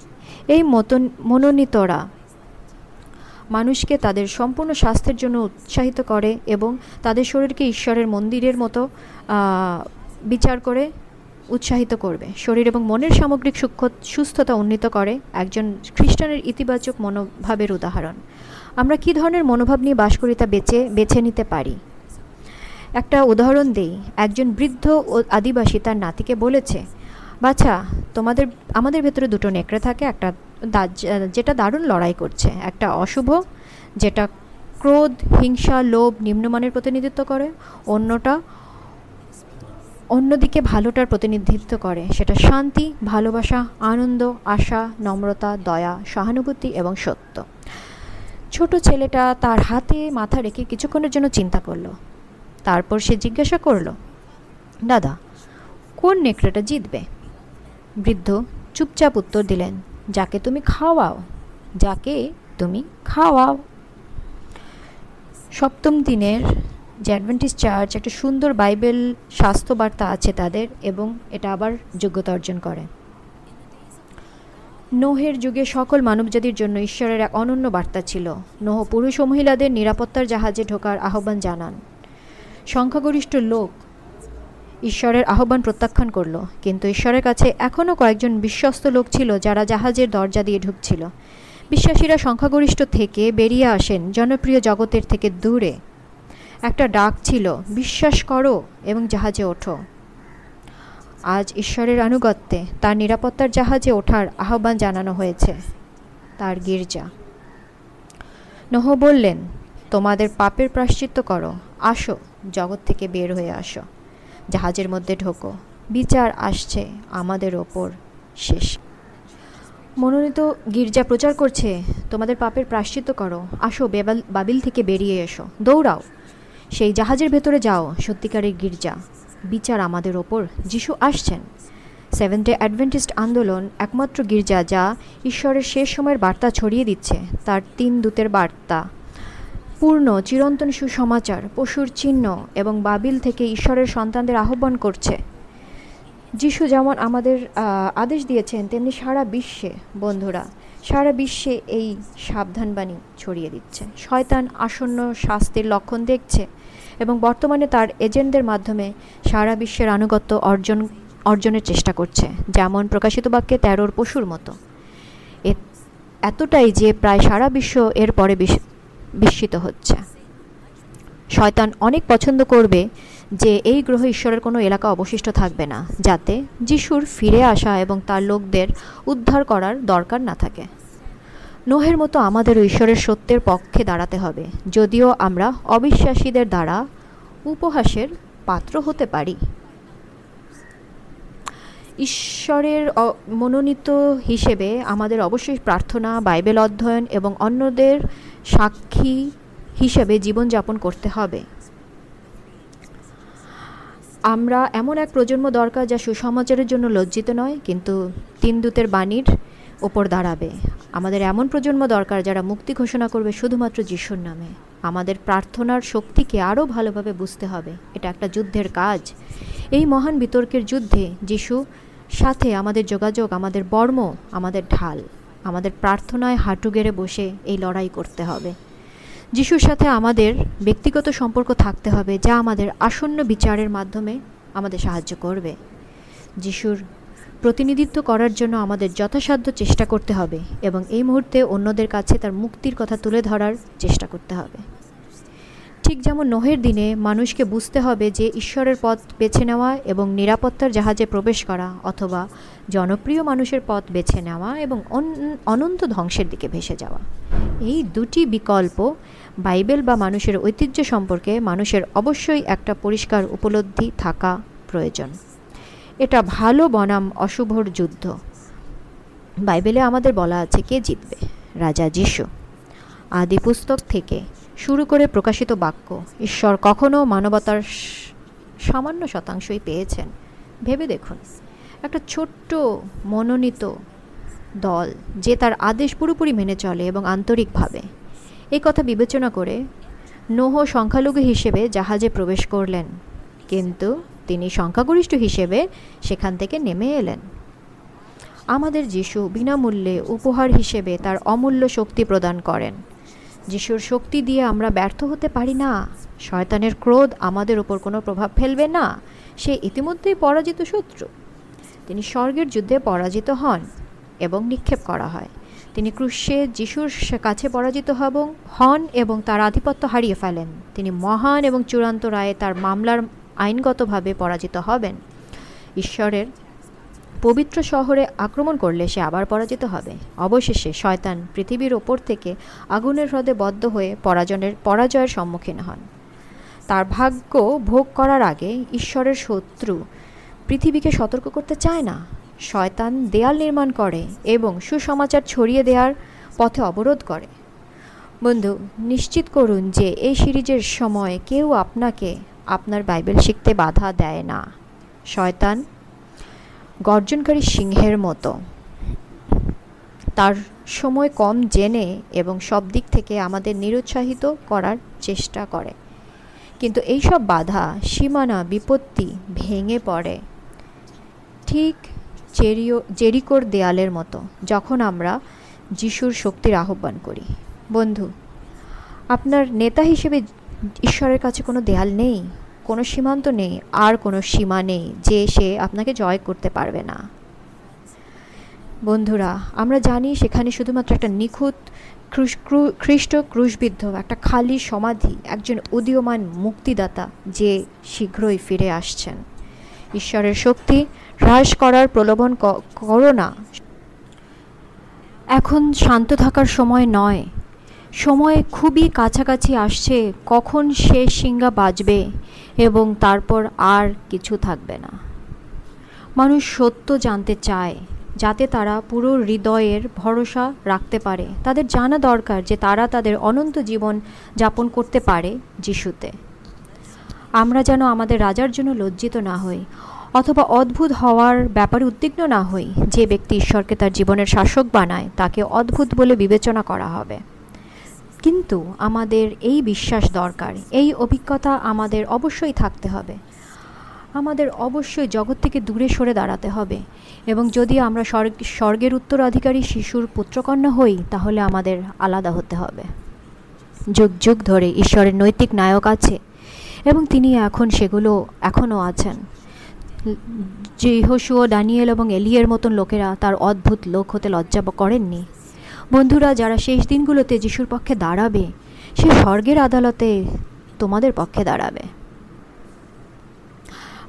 এই মতন মনোনীতরা মানুষকে তাদের সম্পূর্ণ স্বাস্থ্যের জন্য উৎসাহিত করে এবং তাদের শরীরকে ঈশ্বরের মন্দিরের মতো বিচার করে উৎসাহিত করবে। শরীর এবং মনের সামগ্রিক সূক্ষ্ম, সুস্থতা উন্নীত করে একজন খ্রিস্টানের ইতিবাচক মনোভাবের উদাহরণ। আমরা কী ধরনের মনোভাব নিয়ে বাস করি তা বেছে বেছে নিতে পারি? একটা উদাহরণ দেই। একজন বৃদ্ধ ও আদিবাসী তার নাতিকে বলেছে বাচ্চা তোমাদের, আমাদের ভেতরে দুটো নেকড়ে থাকে, একটা যেটা দারুণ লড়াই করছে। একটা অশুভ, যেটা ক্রোধ, হিংসা, লোভ, নিম্নমানের প্রতিনিধিত্ব করে। অন্যটা অন্যদিকে ভালোটার প্রতিনিধিত্ব করে। সেটা শান্তি, ভালোবাসা, আনন্দ, আশা, নম্রতা, দয়া, সহানুভূতি এবং সত্য। ছোট ছেলেটা তার হাতে মাথা রেখে কিছুক্ষণের জন্য চিন্তা করল। তারপর সে জিজ্ঞাসা করল, দাদা, কোন নেকড়েটা জিতবে? বৃদ্ধ চুপচাপ উত্তর দিলেন, যাকে তুমি খাওয়াও, যাকে তুমি খাওয়াও। সপ্তম দিনের যে অ্যাডভেন্টিস চার্চ একটা সুন্দর বাইবেল স্বাস্থ্য বার্তা আছে তাদের এবং এটা আবার যোগ্যতা অর্জন করে। নোহের যুগে সকল মানবজাতির জন্য ঈশ্বরের এক অনন্য বার্তা ছিল। নোহ পুরুষ ও মহিলাদের নিরাপত্তার জাহাজে ঢোকার আহ্বান জানান। সংখ্যাগরিষ্ঠ লোক ঈশ্বরের আহ্বান প্রত্যাখ্যান করল, কিন্তু ঈশ্বরের কাছে এখনও কয়েকজন বিশ্বস্ত লোক ছিল যারা জাহাজের দরজা দিয়ে ঢুকছিল। বিশ্বাসীরা সংখ্যাগরিষ্ঠ থেকে বেরিয়ে আসেন জনপ্রিয় জগতের থেকে দূরে। একটা ডাক ছিল, বিশ্বাস করো এবং জাহাজে ওঠো। আজ ঈশ্বরের আনুগত্যে তার নিরাপত্তার জাহাজে ওঠার আহ্বান জানানো হয়েছে তার গির্জা। নহ বললেন, তোমাদের পাপের প্রাশ্চিত্য করো, আসো, জগৎ থেকে বের হয়ে আসো, জাহাজের মধ্যে ঢোকো, বিচার আসছে আমাদের ওপর শেষ। মনোনীত গির্জা প্রচার করছে, তোমাদের পাপের প্রাশ্চিত্য করো, আসো, বেবাল, বাবিল থেকে বেরিয়ে এসো, দৌড়াও। সেই জাহাজের ভেতরে যাও, সত্যিকারের গির্জা। বিচার আমাদের ওপর। যিশু আসছেন। সেভেন ডে অ্যাডভেন্টিস্ট আন্দোলন একমাত্র গির্জা যা ঈশ্বরের শেষ সময়ের বার্তা ছড়িয়ে দিচ্ছে, তার তিন দূতের বার্তা। পূর্ণ, চিরন্তন সুসমাচার, পশুর চিহ্ন এবং বাবিল থেকে ঈশ্বরের সন্তানদের আহ্বান করছে। যিশু যেমন আমাদের আদেশ দিয়েছেন, তেমনি সারা বিশ্বে, বন্ধুরা, সারা বিশ্বে এই সাবধানবাণী ছড়িয়ে দিচ্ছে। শয়তান আসন্ন শাস্তির লক্ষণ দেখছে। এবং বর্তমানে তার এজেন্টদের মাধ্যমে সারা বিশ্বের আনুগত্য অর্জন, অর্জনের চেষ্টা করছে, যেমন প্রকাশিত বাক্যে তেরোর পশুর মতো। এতটাই যে প্রায় সারা বিশ্ব এর পরে বিস্মিত হচ্ছে। শয়তান অনেক পছন্দ করবে যে এই গ্রহ ঈশ্বরের কোনো এলাকা অবশিষ্ট থাকবে না, যাতে যিশুর ফিরে আসা এবং তার লোকদের উদ্ধার করার দরকার না থাকে। নোহের মতো আমাদেরও ঈশ্বরের সত্যের পক্ষে দাঁড়াতে হবে, যদিও আমরা অবিশ্বাসীদের দ্বারা উপহাসের পাত্র হতে পারি। ঈশ্বরের মনোনীত হিসেবে আমাদের অবশ্যই প্রার্থনা, বাইবেল অধ্যয়ন এবং অন্যদের সাক্ষী হিসেবে জীবনযাপন করতে হবে। আমরা এমন এক প্রজন্ম দরকার যা সুসমাচারের জন্য লজ্জিত নয়, কিন্তু তিন দূতের বাণীর ওপর দাঁড়াবে। আমাদের এমন প্রজন্ম দরকার যারা মুক্তি ঘোষণা করবে শুধুমাত্র যিশুর নামে। আমাদের প্রার্থনার শক্তিকে আরও ভালোভাবে বুঝতে হবে। এটা একটা যুদ্ধের কাজ। এই মহান বিতর্কের যুদ্ধে যিশু সাথে আমাদের যোগাযোগ, আমাদের বর্ম, আমাদের ঢাল, আমাদের প্রার্থনায় হাঁটু গেড়ে বসে এই লড়াই করতে হবে। যিশুর সাথে আমাদের ব্যক্তিগত সম্পর্ক থাকতে হবে, যা আমাদের আসন্ন বিচারের মাধ্যমে আমাদের সাহায্য করবে। যিশুর প্রতিনিধিত্ব করার জন্য আমাদের যথাসাধ্য চেষ্টা করতে হবে এবং এই মুহূর্তে অন্যদের কাছে তার মুক্তির কথা তুলে ধরার চেষ্টা করতে হবে। ঠিক যেমন নোহের দিনে মানুষকে বুঝতে হবে যে ঈশ্বরের পথ বেছে নেওয়া এবং নিরাপত্তার জাহাজে প্রবেশ করা অথবা জনপ্রিয় মানুষের পথ বেছে নেওয়া এবং অন- অনন্ত ধ্বংসের দিকে ভেসে যাওয়া। এই দুটি বিকল্প বাইবেল বা মানুষের ঐতিহ্য সম্পর্কে মানুষের অবশ্যই একটা পরিষ্কার উপলব্ধি থাকা প্রয়োজন। এটা ভালো বনাম অশুভর যুদ্ধ। বাইবেলে আমাদের বলা আছে কে জিতবে? রাজা যিশু। আদি পুস্তক থেকে শুরু করে প্রকাশিত বাক্য, ঈশ্বর কখনো মানবতার সামান্য শতাংশই পেয়েছেন। ভেবে দেখুন, একটা ছোট্ট মনোনীত দল যে তার আদেশ পুরোপুরি মেনে চলে এবং আন্তরিকভাবে। এই কথা বিবেচনা করে নোহ সংখ্যালঘু হিসেবে জাহাজে প্রবেশ করলেন। কিন্তু তিনি সংখ্যাগরিষ্ঠ হিসেবে সেখান থেকে নেমে এলেন। আমাদের যিশু বিনামূল্যে উপহার হিসেবে তার অমূল্য শক্তি প্রদান করেন। যিশুর শক্তি দিয়ে আমরা ব্যর্থ হতে পারি না। শয়তানের ক্রোধ আমাদের ওপর কোনো প্রভাব ফেলবে না। সে ইতিমধ্যেই পরাজিত শত্রু। তিনি স্বর্গের যুদ্ধে পরাজিত হন এবং নিক্ষেপ করা হয়। তিনি ক্রুশে যিশুর কাছে পরাজিত হন এবং তার আধিপত্য হারিয়ে ফেলেন। তিনি মহান এবং চূড়ান্ত রায়ে তার মামলার আইনগতভাবে পরাজিত হবেন। ঈশ্বরের পবিত্র শহরে আক্রমণ করলে সে আবার পরাজিত হবে। অবশেষে শয়তান পৃথিবীর ওপর থেকে আগুনের হ্রদে বদ্ধ হয়ে পরাজনের, পরাজয়ের সম্মুখীন হন। তার ভাগ্য ভোগ করার আগে ঈশ্বরের শত্রু পৃথিবীকে সতর্ক করতে চায় না। শয়তান দেয়াল নির্মাণ করে এবং সুসমাচার ছড়িয়ে দেওয়ার পথে অবরোধ করে। বন্ধু, নিশ্চিত করুন যে এই সিরিজের সময় কেউ আপনাকে আপনার বাইবেল শিখতে বাধা দেয় না। শয়তান গর্জনকারী সিংহের মতো। তার সময় কম জেনে এবং সব দিক থেকে আমাদের নিরুৎসাহিত করার চেষ্টা করে। কিন্তু এইসব বাধা, সীমানা, বিপত্তি ভেঙে পড়ে। ঠিক চেরিও জেরিকোর দেয়ালের মতো, যখন আমরা যিশুর শক্তির আহ্বান করি। বন্ধু, আপনার নেতা হিসেবে ঈশ্বরের কাছে কোনো দেয়াল নেই, কোনো সীমান্ত নেই, আর কোনো সীমা নেই যে সে আপনাকে জয় করতে পারবে না। বন্ধুরা, আমরা জানি সেখানে শুধুমাত্র একটা নিখুঁত খ্রিস্ট ক্রুশবিদ্ধ, একটা খালি সমাধি, একজন উদীয়মান মুক্তিদাতা যে শীঘ্রই ফিরে আসছেন। ঈশ্বরের শক্তি হ্রাস করার প্রলোভন করো না। এখন শান্ত থাকার সময় নয়। সময় খুবই কাছাকাছি আসছে, কখন শেষ সিঙ্গা বাজবে এবং তারপর আর কিছু থাকবে না। মানুষ সত্য জানতে চায়, যাতে তারা পুরো হৃদয়ের ভরসা রাখতে পারে। তাদের জানা দরকার যে তারা তাদের অনন্ত জীবন যাপন করতে পারে যিশুতে। আমরা যেন আমাদের রাজার জন্য লজ্জিত না হই, অথবা অদ্ভুত হওয়ার ব্যাপারে উদ্বিগ্ন না হই। যে ব্যক্তি ঈশ্বরকে তার জীবনের শাসক বানায়, তাকে অদ্ভুত বলে বিবেচনা করা হবে। কিন্তু আমাদের এই বিশ্বাস দরকার, এই অভিজ্ঞতা আমাদের অবশ্যই থাকতে হবে। আমাদের অবশ্যই জগৎ থেকে দূরে সরে দাঁড়াতে হবে এবং যদি আমরা স্বর্গ, স্বর্গের উত্তরাধিকারী শিশুর পুত্রকন্যা হই, তাহলে আমাদের আলাদা হতে হবে। যুগ যুগ ধরে ঈশ্বরের নৈতিক নায়ক আছে এবং তিনি এখন সেগুলো এখনও আছেন। যে ইহসুও ডানিয়েল এবং এলিয়ের মতন লোকেরা তার অদ্ভুত লোক হতে লজ্জা করেননি। বন্ধুরা, যারা শেষ দিনগুলোতে যিশুর পক্ষে দাঁড়াবে, সে স্বর্গের আদালতে তোমাদের পক্ষে দাঁড়াবে।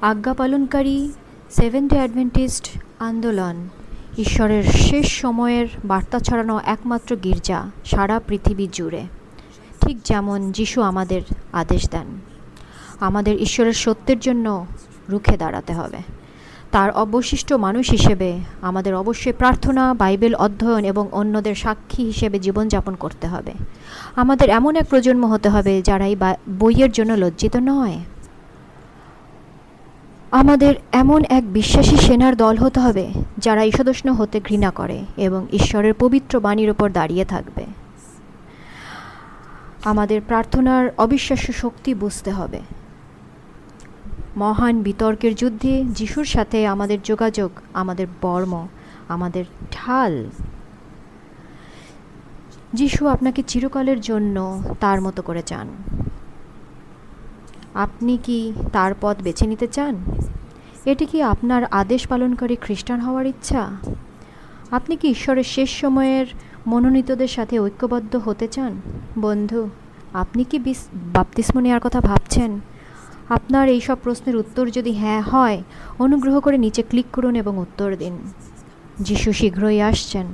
আজ্ঞা পালনকারী সেভেন্থ অ্যাডভেন্টিস্ট আন্দোলন, ঈশ্বরের শেষ সময়ের বার্তা ছড়ানো একমাত্র গির্জা সারা পৃথিবী জুড়ে। ঠিক যেমন যিশু আমাদের আদেশ দেন, আমাদের ঈশ্বরের সত্যের জন্য রুখে দাঁড়াতে হবে। তার অবশিষ্ট মানুষ হিসেবে আমাদের অবশ্যই প্রার্থনা, বাইবেল অধ্যয়ন এবং অন্যদের সাক্ষী হিসেবে জীবনযাপন করতে হবে। আমাদের এমন এক প্রজন্ম হতে হবে যারা এই বইয়ের জন্য লজ্জিত নয়। আমাদের এমন এক বিশ্বাসী সেনার দল হতে হবে যারা ঈশদোষ্ণ হতে ঘৃণা করে এবং ঈশ্বরের পবিত্র বাণীর ওপর দাঁড়িয়ে থাকবে। আমাদের প্রার্থনার অবিশ্বাস্য শক্তি বুঝতে হবে। মহান বিতর্কের যুদ্ধে যিশুর সাথে আমাদের যোগাযোগ, আমাদের বর্ম, আমাদের ঢাল। যিশু আপনাকে চিরকালের জন্য তার মতো করে চান। আপনি কি তার পথ বেছে নিতে চান? এটি কি আপনার আদেশ পালনকারী খ্রিস্টান হওয়ার ইচ্ছা? আপনি কি ঈশ্বরের শেষ সময়ের মনোনীতদের সাথে ঐক্যবদ্ধ হতে চান? বন্ধু, আপনি কি বাপ্তিস্ম নেওয়ার কথা ভাবছেন? আপনার এই সব প্রশ্নের উত্তর যদি হ্যাঁ হয়, অনুগ্রহ করে নিচে ক্লিক করুন এবং উত্তর দিন। যিশু শীঘ্রই আসছেন,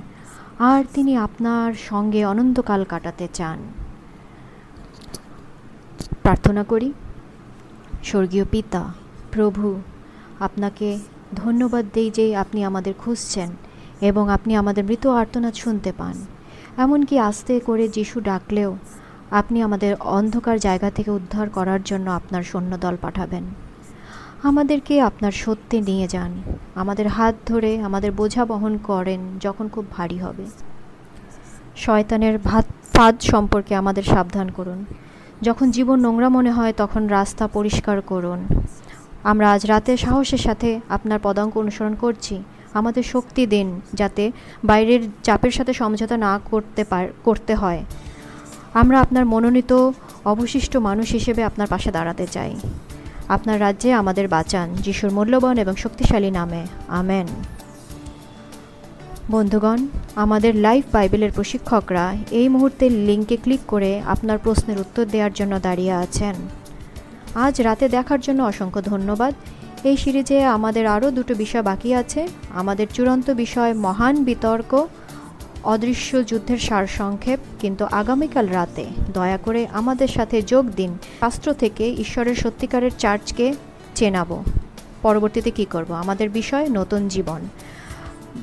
আর তিনি আপনার সঙ্গে অনন্তকাল কাটাতে চান। প্রার্থনা করি, স্বর্গীয় পিতা, প্রভু, আপনাকে ধন্যবাদ দেই যে আপনি আমাদের খুঁজছেন এবং আপনি আমাদের মৃত আর্তনাদ শুনতে পান। এমনকি আস্তে করে যিশু ডাকলেও আপনি আমাদের অন্ধকার জায়গা থেকে উদ্ধার করার জন্য আপনার সৈন্যদল পাঠাবেন। আমাদেরকে আপনার সত্যে নিয়ে যান। আমাদের হাত ধরে আমাদের বোঝা বহন করেন যখন খুব ভারী হবে। শয়তানের ভাত ফাঁদ সম্পর্কে আমাদের সাবধান করুন। যখন জীবন নোংরা মনে হয় তখন রাস্তা পরিষ্কার করুন। আমরা আজ রাতে সাহসের সাথে আপনার পদাঙ্ক অনুসরণ করছি। আমাদের শক্তি দিন যাতে বাইরের চাপের সাথে সমঝোতা না করতে পার, করতে হয়। আমরা আপনার মনোনীত অবশিষ্ট মানুষ হিসেবে আপনার পাশে দাঁড়াতে চাই। আপনার রাজ্যে আমাদের বাঁচান, যিশুর মূল্যবান এবং শক্তিশালী নামে। আমেন। বন্ধুগণ, আমাদের লাইভ বাইবেলের প্রশিক্ষকরা এই মুহূর্তে লিঙ্কে ক্লিক করে আপনার প্রশ্নের উত্তর দেওয়ার জন্য দাঁড়িয়ে আছেন। আজ রাতে দেখার জন্য অসংখ্য ধন্যবাদ। এই সিরিজে আমাদের আরও দুটো বিষয় বাকি আছে। আমাদের চূড়ান্ত বিষয় মহান বিতর্ক অদৃশ্য যুদ্ধের সারসংক্ষেপ কিন্তু আগামীকাল রাতে দয়া করে আমাদের সাথে যোগ দিন। শাস্ত্র থেকে ঈশ্বরের সত্যিকারের চার্চকে চেনাব। পরবর্তীতে কি করব? আমাদের বিষয় নতুন জীবন।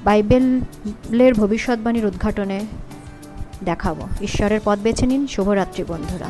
বাইবেলের ভবিষ্যৎবাণীর উদ্ঘাটনে দেখাবো। ঈশ্বরের পথ বেছে নিন। শুভরাত্রি, বন্ধুরা।